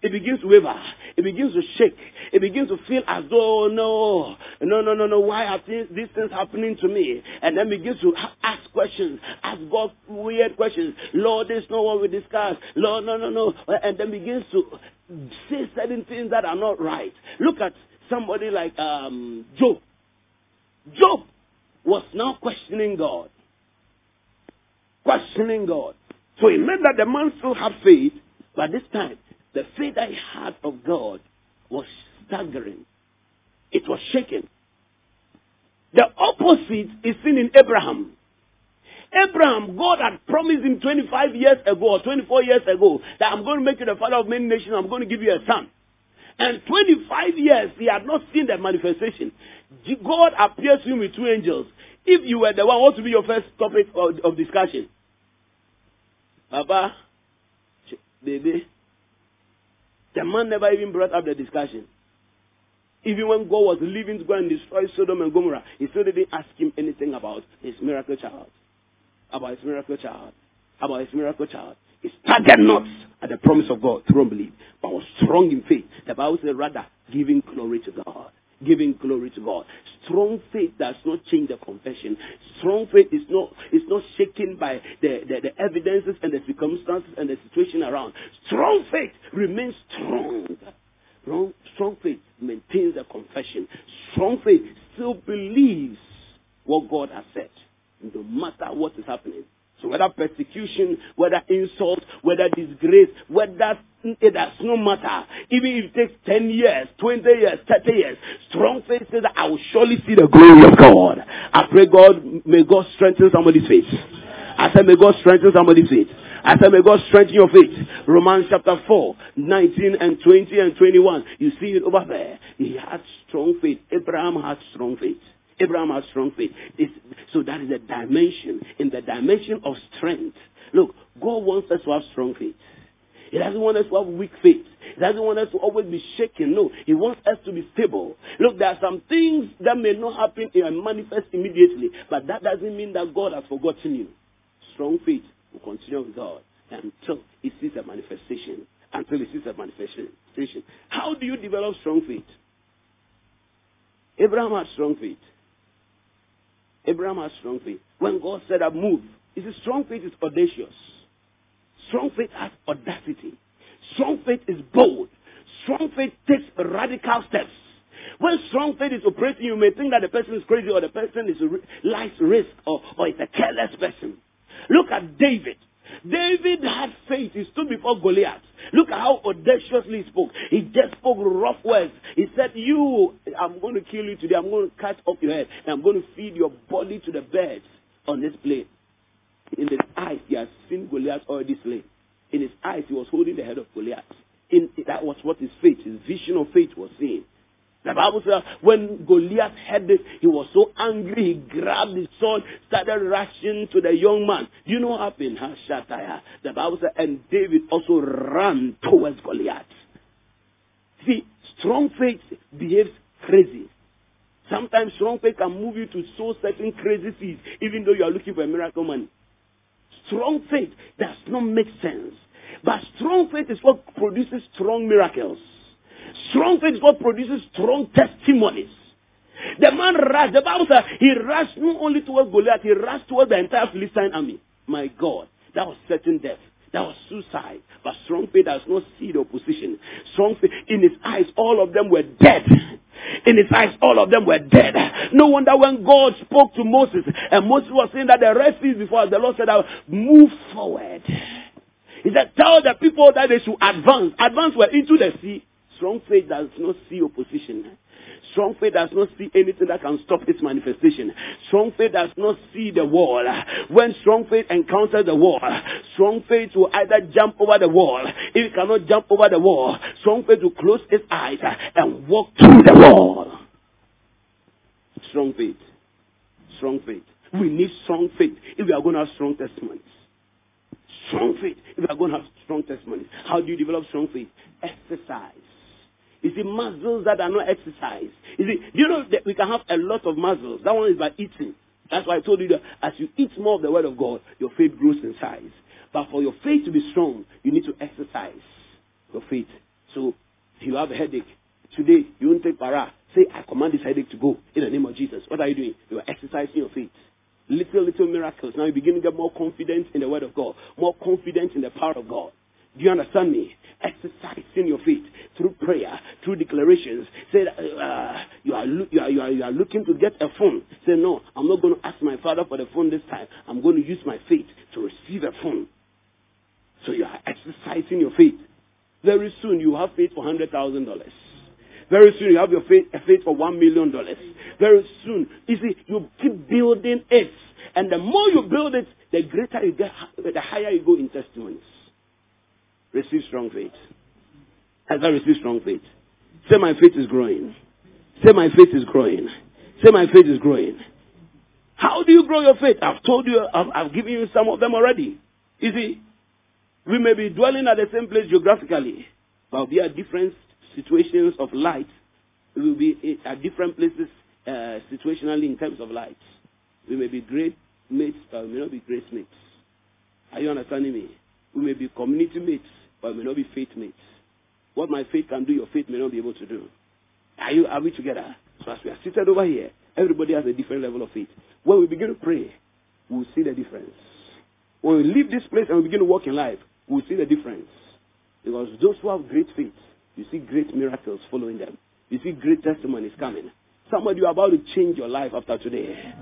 It begins to waver. It begins to shake. It begins to feel as though, no, no, no, no, no, why are these, things happening to me? And then begins to ask questions, ask God weird questions. Lord, this is not what we discussed. Lord, no, no, no. And then begins to say certain things that are not right. Look at somebody like um, Job. Job was now questioning God. Questioning God. So it meant that the man still had faith, but this time, the faith I had of God was staggering. It was shaken. The opposite is seen in Abraham. Abraham, God had promised him 25 years ago or 24 years ago that I'm going to make you the father of many nations, I'm going to give you a son. And 25 years, he had not seen that manifestation. God appears to him with two angels. If you were the one, what would be your first topic of, of discussion? Papa, baby. The man never even brought up the discussion. Even when God was leaving to go and destroy Sodom and Gomorrah, he still didn't ask him anything about his miracle child. About his miracle child. About his miracle child. He staggered not at the promise of God through unbelief, but was strong in faith. The Bible says rather giving glory to God giving glory to God. Strong faith does not change the confession. Strong faith is not is not shaken by the, the, the, evidences and the circumstances and the situation around. Strong faith remains strong. Strong, strong faith maintains the confession. Strong faith still believes what God has said, no matter what is happening. So whether persecution, whether insult, whether disgrace, whether it does no matter. Even if it takes 10 years, 20 years, 30 years, strong faith says that I will surely see the glory of God. I pray God, may God strengthen somebody's faith. I said, may God strengthen somebody's faith. I said, may God strengthen your faith. Romans chapter 4, 19 and 20 and 21. You see it over there. He had strong faith. Abraham had strong faith. Abraham had strong faith. It's, so that is a dimension, in the dimension of strength. Look, God wants us to have strong faith. He doesn't want us to have weak faith. He doesn't want us to always be shaken. No, He wants us to be stable. Look, there are some things that may not happen and manifest immediately, but that doesn't mean that God has forgotten you. Strong faith will continue with God until He sees a manifestation. Until He sees a manifestation. How do you develop strong faith? Abraham had strong faith. Abraham had strong faith. When God said, I move, he said, strong faith is audacious. Strong faith has audacity. Strong faith is bold. Strong faith takes radical steps. When strong faith is operating, you may think that the person is crazy or the person is lies risk or, or is a careless person. Look at David. David had faith. He stood before Goliath. Look at how audaciously he spoke. He just spoke rough words. He said, You, I'm going to kill you today. I'm going to cut off your head. And I'm going to feed your body to the birds on this plain. In his eyes, he has seen Goliath already slain. In his eyes, he was holding the head of Goliath. In, that was what his faith, his vision of faith was seeing. The Bible says when Goliath heard this, he was so angry, he grabbed his sword, started rushing to the young man. You know what happened? The Bible says, and David also ran towards Goliath. See, strong faith behaves crazy. Sometimes strong faith can move you to sow certain crazy seeds, even though you are looking for a miracle money. Strong faith does not make sense. But strong faith is what produces strong miracles. Strong faith is what produces strong testimonies. The man rushed, the Bible says he rushed not only towards Goliath, he rushed towards the entire Philistine army. My God, that was certain death. That was suicide. But strong faith does not see the opposition. Strong faith, in his eyes, all of them were dead. In his eyes, all of them were dead. No wonder when God spoke to Moses, and Moses was saying that the rest is before us, the Lord said, "I move forward. He said, tell the people that they should advance. Advance were into the sea. Strong faith does not see opposition. Strong faith does not see anything that can stop its manifestation. Strong faith does not see the wall. When strong faith encounters the wall, strong faith will either jump over the wall. If it cannot jump over the wall, strong faith will close its eyes and walk through the wall. Strong faith. Strong faith. We need strong faith if we are going to have strong testimonies. Strong faith if we are going to have strong testimonies. How do you develop strong faith? Exercise. You see, muscles that are not exercised. You see, you know that we can have a lot of muscles. That one is by eating. That's why I told you that as you eat more of the word of God, your faith grows in size. But for your faith to be strong, you need to exercise your faith. So if you have a headache, today you won't take para. Say, I command this headache to go in the name of Jesus. What are you doing? You are exercising your faith. Little, little miracles. Now you begin to get more confidence in the word of God, more confidence in the power of God. Do you understand me? Exercising your faith through prayer, through declarations. Say that, uh, you, are, you, are, you, are, you are looking to get a phone. Say, no, I'm not going to ask my father for the phone this time. I'm going to use my faith to receive a phone. So you are exercising your faith. Very soon you have faith for $100,000. Very soon you have your faith, a faith for $1 million. Very soon, you see, you keep building it. And the more you build it, the greater you get, the higher you go in testimonies. Receive strong faith. As I receive strong faith. Say my faith is growing. Say my faith is growing. Say my faith is growing. How do you grow your faith? I've told you, I've, I've given you some of them already. You see, we may be dwelling at the same place geographically, but we are different situations of light. We will be at different places uh, situationally in terms of light. We may be great mates, but we may not be great mates. Are you understanding me? We may be community mates, but we may not be faith mates. What my faith can do, your faith may not be able to do. Are you are we together? So as we are seated over here, everybody has a different level of faith. When we begin to pray, we'll see the difference. When we leave this place and we begin to walk in life, we'll see the difference. Because those who have great faith, you see great miracles following them. You see great testimonies coming. Somebody, you're about to change your life after today.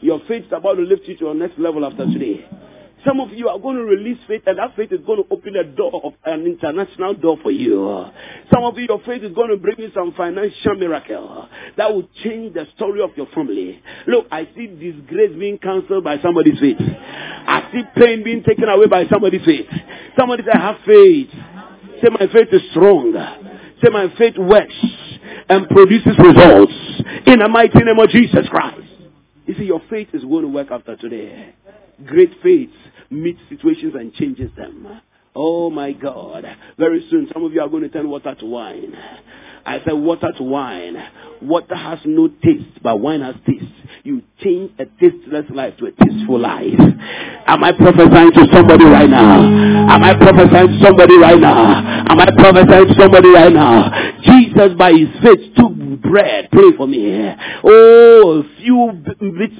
Your faith is about to lift you to your next level after today. Some of you are going to release faith, and that faith is going to open a door of an international door for you. Some of you, your faith is going to bring you some financial miracle that will change the story of your family. Look, I see disgrace being cancelled by somebody's faith. I see pain being taken away by somebody's faith. Somebody say, have faith. Say, my faith is strong. Say, my faith works and produces results in the mighty name of Jesus Christ. You see, your faith is going to work after today. Great faith meets situations and changes them. Oh my God. Very soon, some of you are going to turn water to wine. I said water to wine. Water has no taste, but wine has taste. You change a tasteless life to a tasteful life. Am I prophesying to somebody right now? Am I prophesying to somebody right now? Am I prophesying to somebody right now? Jesus, by his faith, took bread. Pray for me. Oh, few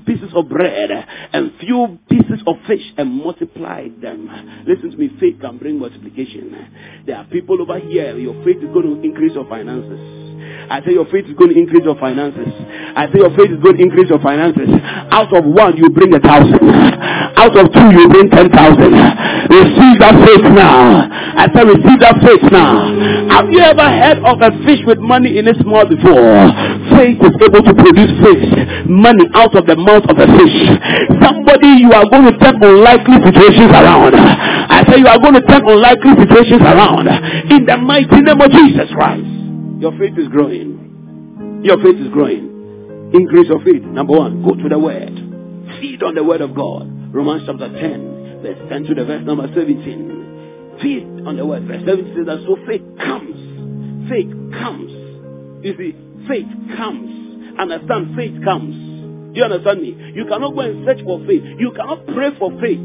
pieces of bread and few pieces of fish and multiplied them. Listen to me. Faith can bring multiplication. There are people over here. Your faith is going to increase your finances. I say your faith is going to increase your finances. I say your faith is going to increase your finances. Out of one, you bring a thousand. Out of two, you bring ten thousand. Receive that faith now. I say receive that faith now. Have you ever heard of a fish with money in its mouth before? Faith is able to produce fish, money out of the mouth of a fish. Somebody, you are going to turn unlikely situations around. I say you are going to turn unlikely situations around. In the mighty name of Jesus Christ. Your faith is growing. Your faith is growing. Increase your faith. Number one, go to the word. Feed on the word of God. Romans chapter 10, verse 10 to the verse number 17. Feed on the word. Verse 17 says that so faith comes. Faith comes. You see, faith comes. Understand, faith comes. Do you understand me? You cannot go and search for faith. You cannot pray for faith.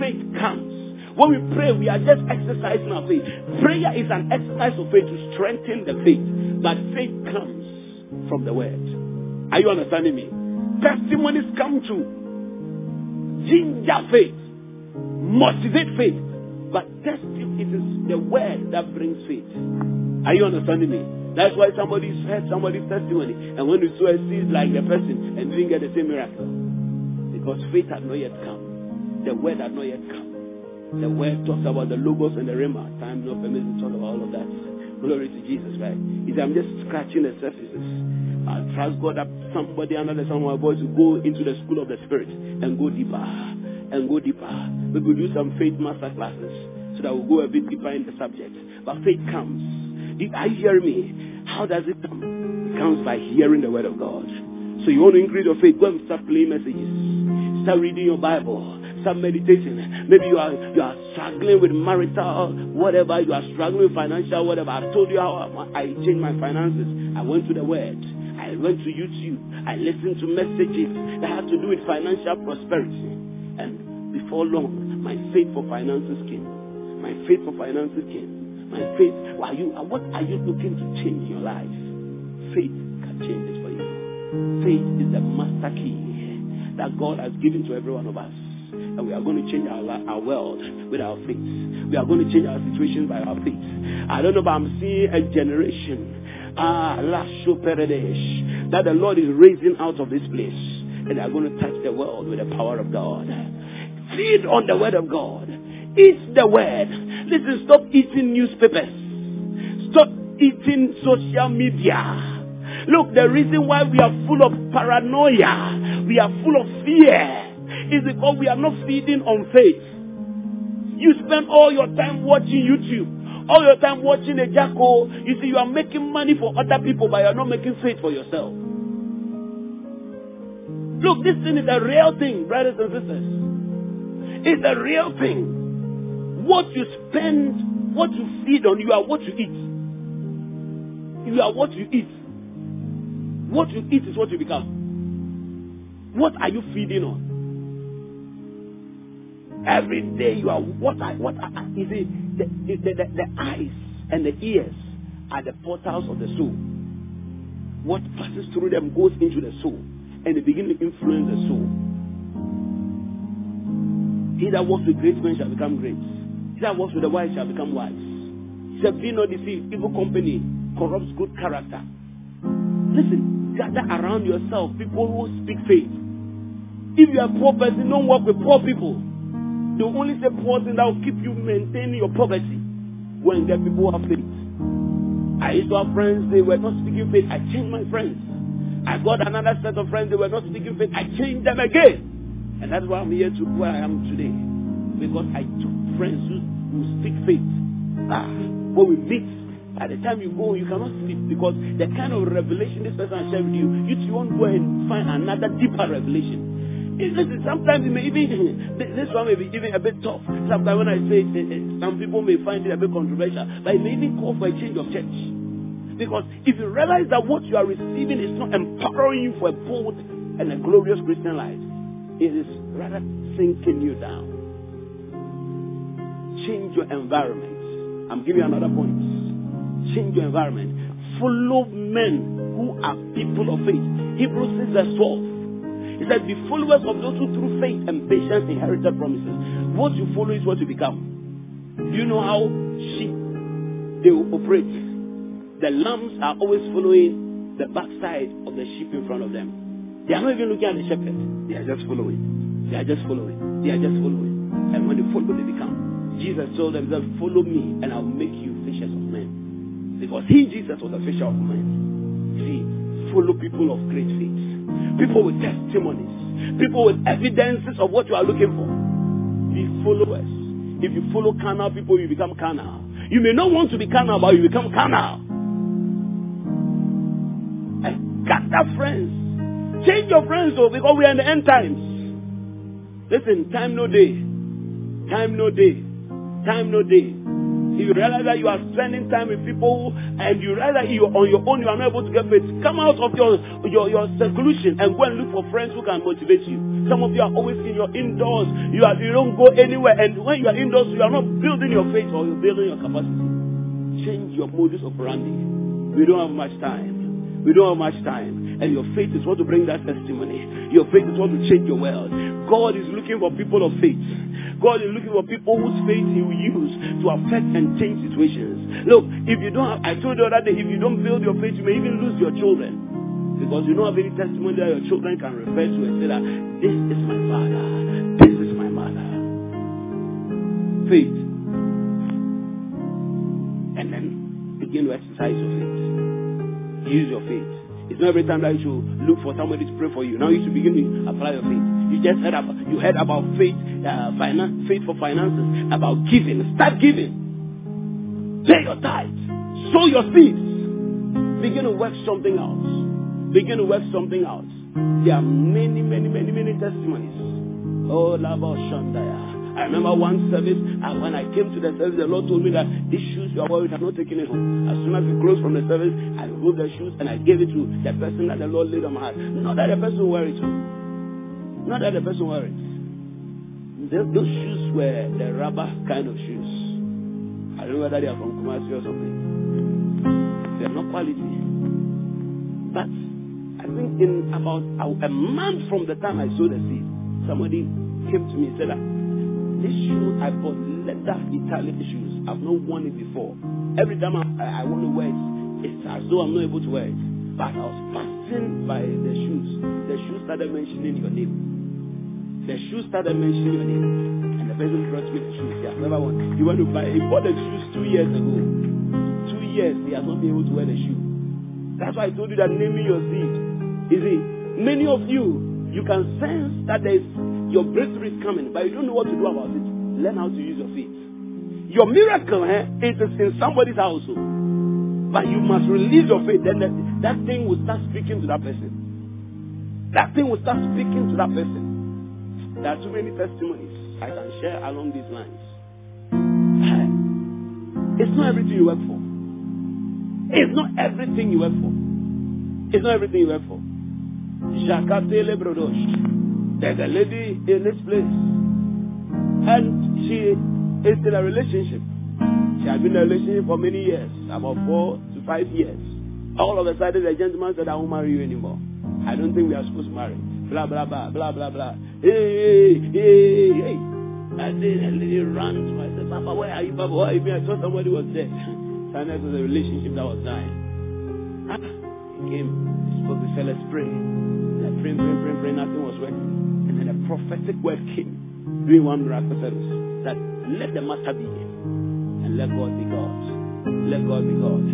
Faith comes. When we pray, we are just exercising our faith. Prayer is an exercise of faith to strengthen the faith. But faith comes from the word. Are you understanding me? Testimonies come to ginger faith, motivate faith. But testimony, it is the word that brings faith. Are you understanding me? That's why somebody heard somebody's testimony. And when you saw a seed like the person and didn't get the same miracle. Because faith had not yet come. The word had not yet come. The word talks about the logos and the rhema. Time no permits to talk about all of that. Glory to Jesus, right? He said, I'm just scratching the surfaces. I trust God that somebody under the sound of my voice will go into the school of the spirit and go deeper and go deeper. We will do some faith master classes so that we'll go a bit deeper in the subject. But faith comes. Did I hear me? How does it come? It comes by hearing the word of God. So you want to increase your faith, go and start playing messages. Start reading your Bible Start meditating. Maybe you are you are struggling with marital whatever. You are struggling with financial whatever. I've told you how I changed my finances. I went to the Word. I went to YouTube. I listened to messages that had to do with financial prosperity. And before long, my faith for finances came. My faith for finances came. My faith. Are you, what are you looking to change in your life? Faith can change it for you. Faith is the master key that God has given to every one of us. And we are going to change our, our world with our faith. We are going to change our situation by our faith. I don't know, but I'm seeing a generation, ah, that the Lord is raising out of this place. And they are going to touch the world with the power of God. Feed on the word of God. Eat the word. Listen, stop eating newspapers. Stop eating social media. Look, the reason why we are full of paranoia, we are full of fear, is because we are not feeding on faith. You spend all your time watching YouTube, all your time watching a jacko. You see, you are making money for other people, but you are not making faith for yourself. Look, this thing is a real thing, brothers and sisters. It's a real thing. What you spend, what you feed on, you are what you eat. You are what you eat. What you eat is what you become. What are you feeding on? Every day you are what I what I, you see the, the, the, the eyes and the ears are the portals of the soul. What passes through them goes into the soul and they begin to influence the soul. He that walks with great men shall become great. He that walks with the wise shall become wise. He said, Be not deceived. Evil company corrupts good character. Listen, gather around yourself people who speak faith. If you are a poor person, don't work with poor people. They only say poor that will keep you maintaining your poverty. When get people have faith. I used to have friends, they were not speaking faith. I changed my friends. I got another set of friends, they were not speaking faith. I changed them again. And that's why I'm here to where I am today. Because I took friends who, who speak faith. Ah, when we meet, at the time you go, you cannot sleep because the kind of revelation this person has shared with you, you won't go and find another deeper revelation. Listen, sometimes it may even, this one may be even a bit tough. Sometimes when I say it, some people may find it a bit controversial, but it may even call for a change of church. Because if you realize that what you are receiving is not empowering you for a bold and a glorious Christian life, it is rather sinking you down. Change your environment. I'm giving you another point. Change your environment. Follow men who are people of faith. Hebrews 6 verse 12. He said, Be followers of those who through faith and patience inherited promises. What you follow is what you become. Do you know how sheep they operate? The lambs are always following the backside of the sheep in front of them. They are not even looking at the shepherd. They are just following. They are just following. They are just following. And when they follow, they become. Jesus told them, Follow me, and I'll make you fishers of men. Because he, Jesus, was a fisher of men. See, follow people of great faith people with testimonies, people with evidences of what you are looking for. Be followers. If you follow carnal people, you become carnal. You may not want to be carnal, but you become carnal. And gather friends. Change your friends though, because we are in the end times. Listen, time no day. Time no day. Time no day. You realize that you are spending time with people and you realize that you on your own, you are not able to get faith, come out of your, your, your seclusion and go and look for friends who can motivate you. Some of you are always in your indoors. You, are, you don't go anywhere. And when you are indoors, you are not building your faith or you're building your capacity. Change your modus operandi. We don't have much time. We don't have much time. And your faith is what to bring that testimony. Your faith is what to change your world. God is looking for people of faith. God is looking for people whose faith He will use to affect and change situations. Look, if you don't have, I told you the other day, if you don't build your faith, you may even lose your children. Because you don't have any testimony that your children can refer to and say that this is my father, this is my mother. Faith. And then begin to exercise your faith. Use your faith. It's not every time that you should look for somebody to pray for you. Now you should begin to apply your faith. You just heard about you heard about faith, uh, finance, faith for finances, about giving. Start giving. Pay your tithes. Sow your seeds. Begin to work something out. Begin to work something out. There are many, many, many, many testimonies. Oh, Labo Shandaya. I remember one service, and when I came to the service, the Lord told me that these shoes you are wearing, I'm not taking it home. As soon as we closed from the service, I removed the shoes and I gave it to the person that the Lord laid on my heart. Not that the person wear it. Not that the person wear it. Those shoes were the rubber kind of shoes. I don't know whether they are from Kumasi or something. They are not quality. But I think in about uh, a month from the time I saw the seed, somebody came to me and said that this shoe I bought leather Italian shoes. I've not worn it before. Every time I, I want to wear it, it's as though I'm not able to wear it. But I was by the shoes. The shoes started mentioning your name. The shoes started mentioning your name. And the person brought me the shoes. He has never worn. He went to buy. He bought the shoes two years ago. Two years he has not been able to wear the shoe. That's why I told you that naming your seed. You see, many of you, you can sense that there is your breakthrough is coming, but you don't know what to do about it. Learn how to use your feet. Your miracle eh, is in somebody's household. But you must release your faith. Then that, that thing will start speaking to that person. That thing will start speaking to that person. There are too many testimonies I can share along these lines. It's not everything you work for. It's not everything you work for. It's not everything you work for. There's a lady in this place. And she is in a relationship. She has been in a relationship for many years, about four to five years. All of a sudden, the gentleman said, I won't marry you anymore. I don't think we are supposed to marry. Blah, blah, blah, blah, blah, blah. Hey, hey, hey. Hey. And then the lady ran to. I said, Papa, where are you, Papa? Where are you? I thought somebody was dead. Silence was a relationship that was dying. Ah, he came, he spoke, he said, let's pray. Let's pray, pray, pray, pray, nothing was working. And then a prophetic word came, doing one miracle service, that let the matter be, and let God be God. Let God be God.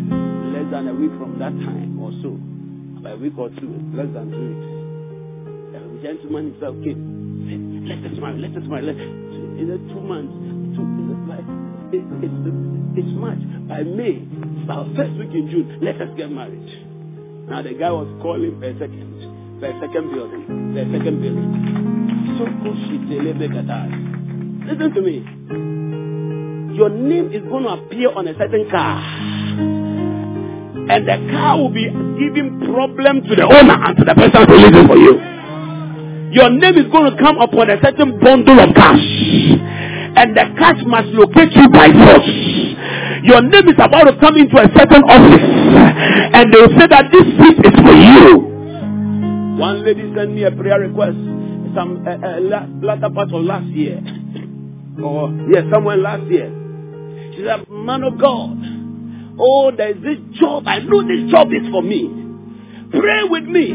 Less than a week from that time or so, by a week or two, less than two weeks, the gentleman himself came. Said, let us marry, let us marry. Let, in two months, two, like, it, it's, it's March. By May, by first week in June, let us get married. Now the guy was calling for a second, for a second building, for a second building. So oh, Listen to me. Your name is going to appear on a certain car. And the car will be giving problem to the owner and to the person who lives for you. Your name is going to come upon a certain bundle of cash. And the cash must locate you by force. Your name is about to come into a certain office. And they will say that this seat is for you. One lady sent me a prayer request some uh, uh, latter part of last year. or, yes, somewhere last year. She said, Man of God, oh, there's this job. I know this job is for me. Pray with me.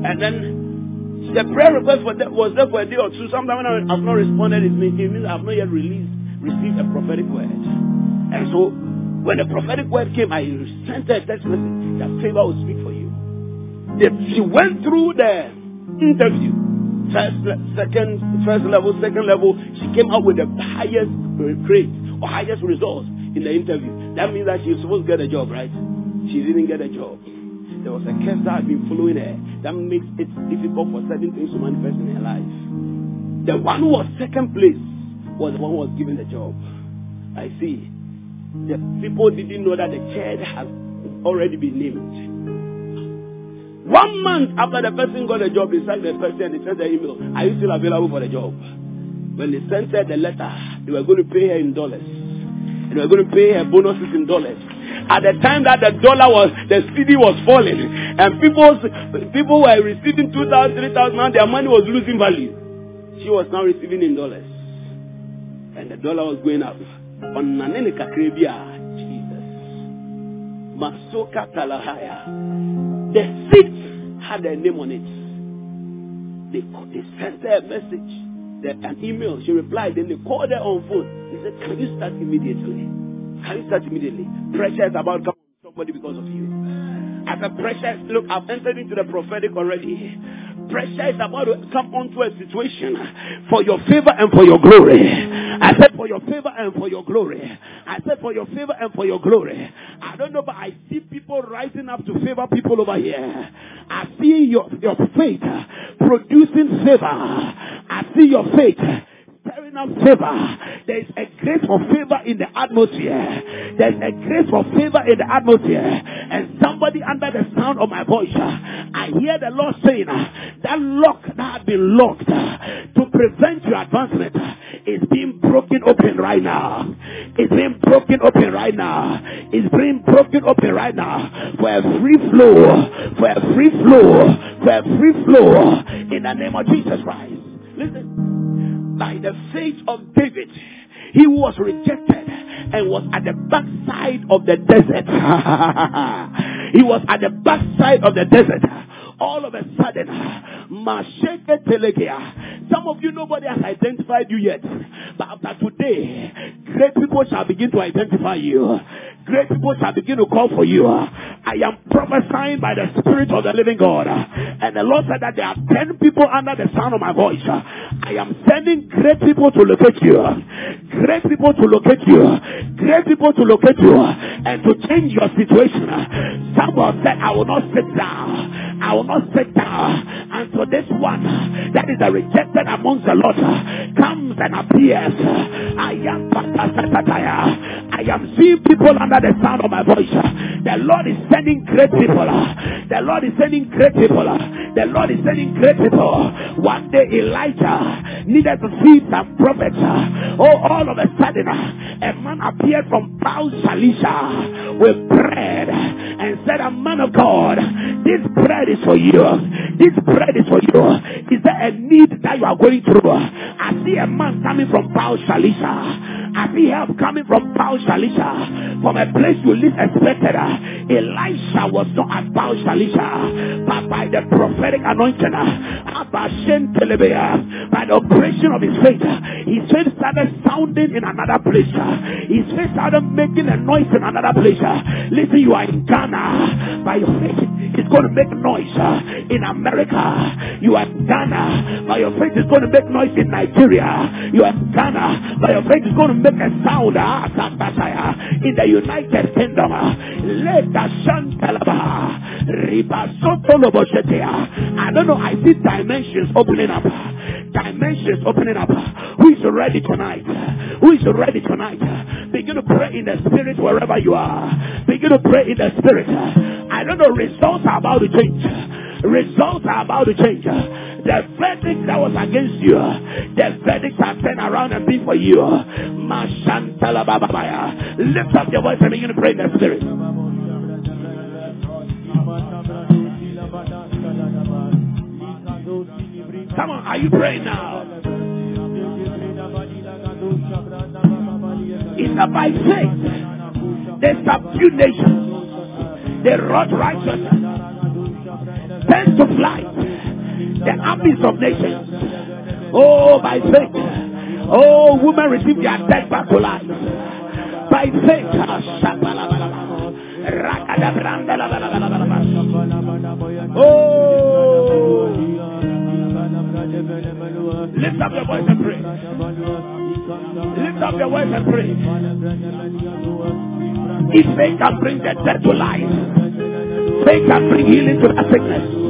And then the prayer request for that was there for a day or two. Sometimes when I have not responded, it means, I have not yet released, received a prophetic word. And so when the prophetic word came, I sent her a text message that favor will speak for you. She went through the interview first, second, first level, second level, she came out with the highest grade highest results in the interview. That means that she was supposed to get a job, right? She didn't get a job. There was a curse that had been following her that makes it difficult for certain things to manifest in her life. The one who was second place was the one who was given the job. I see. The people didn't know that the chair had already been named. One month after the person got a job, they sent the person they sent the email. Are you still available for the job? When they sent her the letter, they were going to pay her in dollars. And they were going to pay her bonuses in dollars. At the time that the dollar was, the cedi was falling, and people, people were receiving 2,000, 3,000, now their money was losing value. She was now receiving in dollars. And the dollar was going up. On Nanenika Krebia, Jesus. Masoka Talahaya. The seat had a name on it. They, they sent her a message, an email. She replied. Then they called her on phone. He said, Can you start immediately? Can you start immediately? Pressure is about on somebody because of you. As a pressure, look, I've entered into the prophetic already pressure is about to come onto a situation for your favor and for your glory. I said for your favor and for your glory. I said for your favor and for your glory. I don't know, but I see people rising up to favor people over here. I see your, your faith producing favor. I see your faith stirring up favor. There's a grace for favor in the atmosphere. There's a grace for favor in the atmosphere. And somebody under the sound of my voice, uh, I hear the Lord saying uh, that lock that had been locked uh, to prevent your advancement is being broken open right now. It's being broken open right now. It's being broken open right now for a free flow, for a free flow, for a free flow in the name of Jesus Christ. Listen by the faith of David, he was rejected and was at the backside of the desert. he was at the backside of the desert. All of a sudden, some of you, nobody has identified you yet. But after today, great people shall begin to identify you great people shall begin to call for you. I am prophesying by the Spirit of the living God. And the Lord said that there are ten people under the sound of my voice. I am sending great people to locate you. Great people to locate you. Great people to locate you. And to change your situation. Someone said, I will not sit down. I will not sit down until this one that is a rejected amongst the Lord comes and appears. I am I am seeing people under the sound of my voice. The Lord is sending great people. The Lord is sending great people. The Lord is sending great people. One day Elijah needed to see some prophets. Oh, all of a sudden, a man appeared from Baal Shalisha with bread and said, A man of God, this bread is for you. This bread is for you. Is there a need that you are going through? I see a man coming from Baal Shalisha I see help coming from Baal Shalisha, from a place you least expected. Uh, Elisha was not at Baal Shalisha, but by the prophetic anointing, uh, uh, by the operation of his faith, his faith started sounding in another place. His faith started making a noise in another place. Listen, you are in Ghana. By your faith, it's going to make noise in America. You are in Ghana. By your faith, it's going to make noise in Nigeria. You are in Ghana. By your faith, it's going to make a sound ah, in the United Kingdom. Ah, Let the I don't know. I see dimensions opening up. Dimensions opening up. Who is ready tonight? Who is ready tonight? Begin to pray in the spirit wherever you are. Begin to pray in the spirit. I don't know. Results are about to change. Results are about to change. The verdict that was against you, the verdict has turned around and be for you. Lift up your voice and begin to pray in the spirit. Come on, are you praying now? It's by faith. They subdue nations. They wrought righteousness. Tend to flight. The armies of nations. Oh, by faith. Oh, women receive their dead back to life. By faith. Oh. Lift up your voice and pray. Lift up your voice and pray. If faith can bring the dead to life, faith can bring healing to the sickness.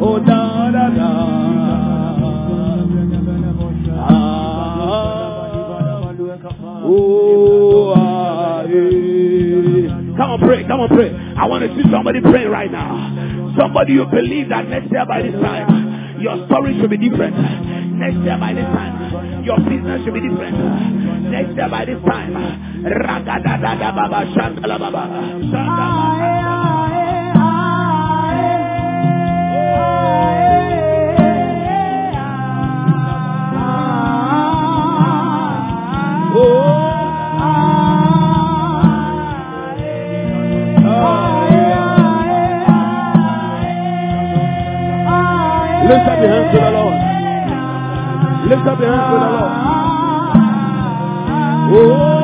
Oh, da, da, da. Oh, ah, eh. Come on, pray. Come on, pray. I want to see somebody praying right now. Somebody you believe that next year by this time, your story should be different. Next year by this time, your business should be different. Next year by this time, ragadadada baba shandala baba. Lift up your hands to the Lord. Lift up your hands to the Lord. Oh.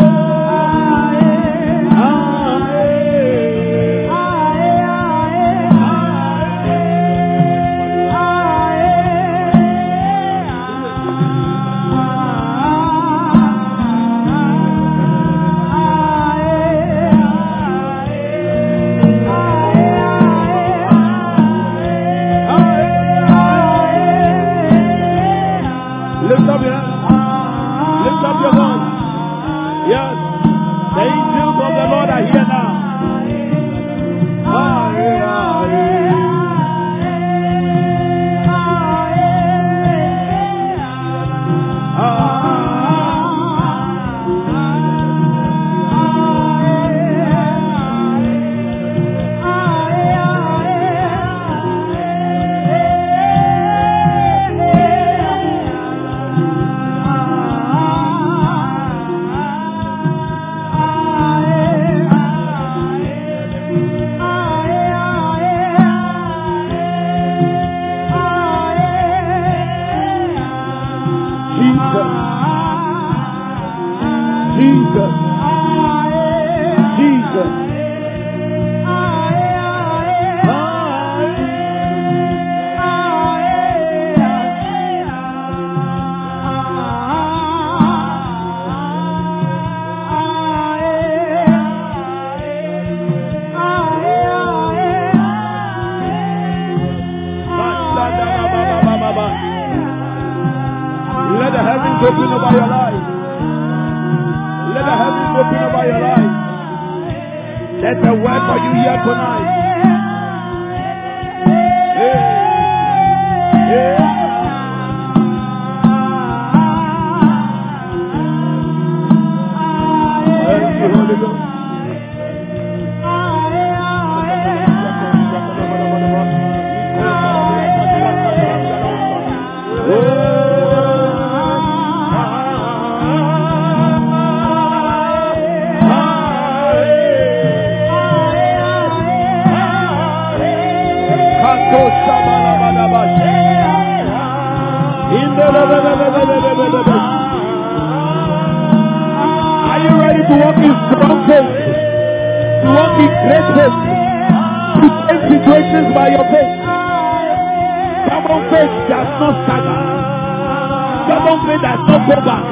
Go back.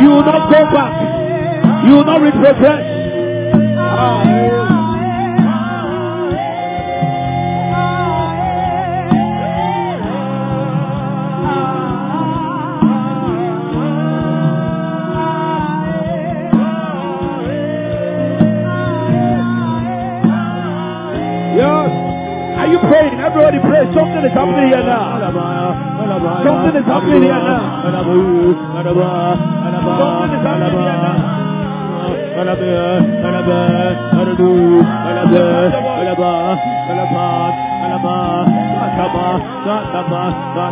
You will not go back. You will not retrogress.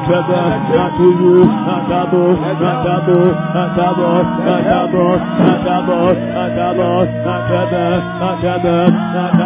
Acabou, acabou, acabou, acabou, acabou, acabou, acabou, acabou, acabou, acabou, acabou, acabou,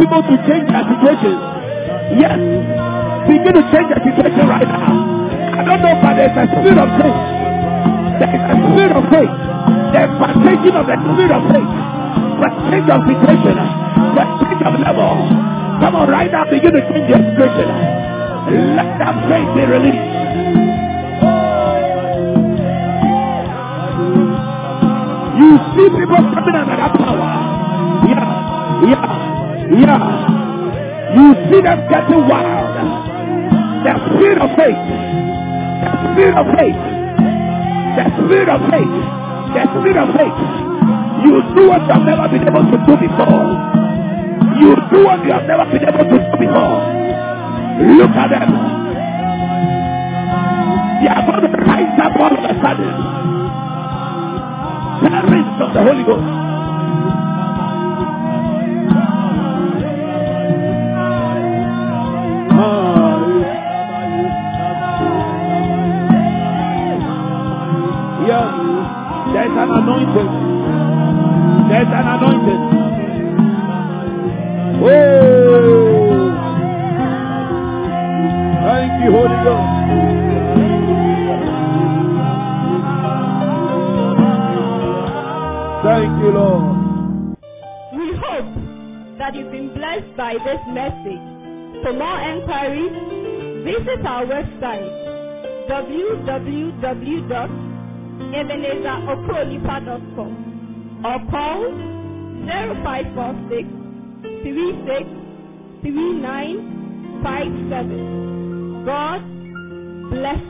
people to change their situation. Yes. Begin to change their situation right now. I don't know, but there's a spirit of change. There is a spirit of faith. There's partaking of the spirit of faith. The change of situation. The change of level. Come on, right now, begin to change your situation. Let that faith be released. You see people coming under that power. Yeah. You see them getting wild. The spirit of faith. The spirit of faith. The spirit of faith. The spirit of faith. You do what you have never been able to do before. You do what you have never been able to do before. Look at them. They are going to rise up all of a sudden. Parents of the Holy Ghost. There's an anointing. There's an anointing. Oh, thank you, Holy Ghost. Thank you, Lord. We hope that you've been blessed by this message. For more enquiries, visit our website www.ebenezerokronipa.com or call 0546 36 3957. God bless.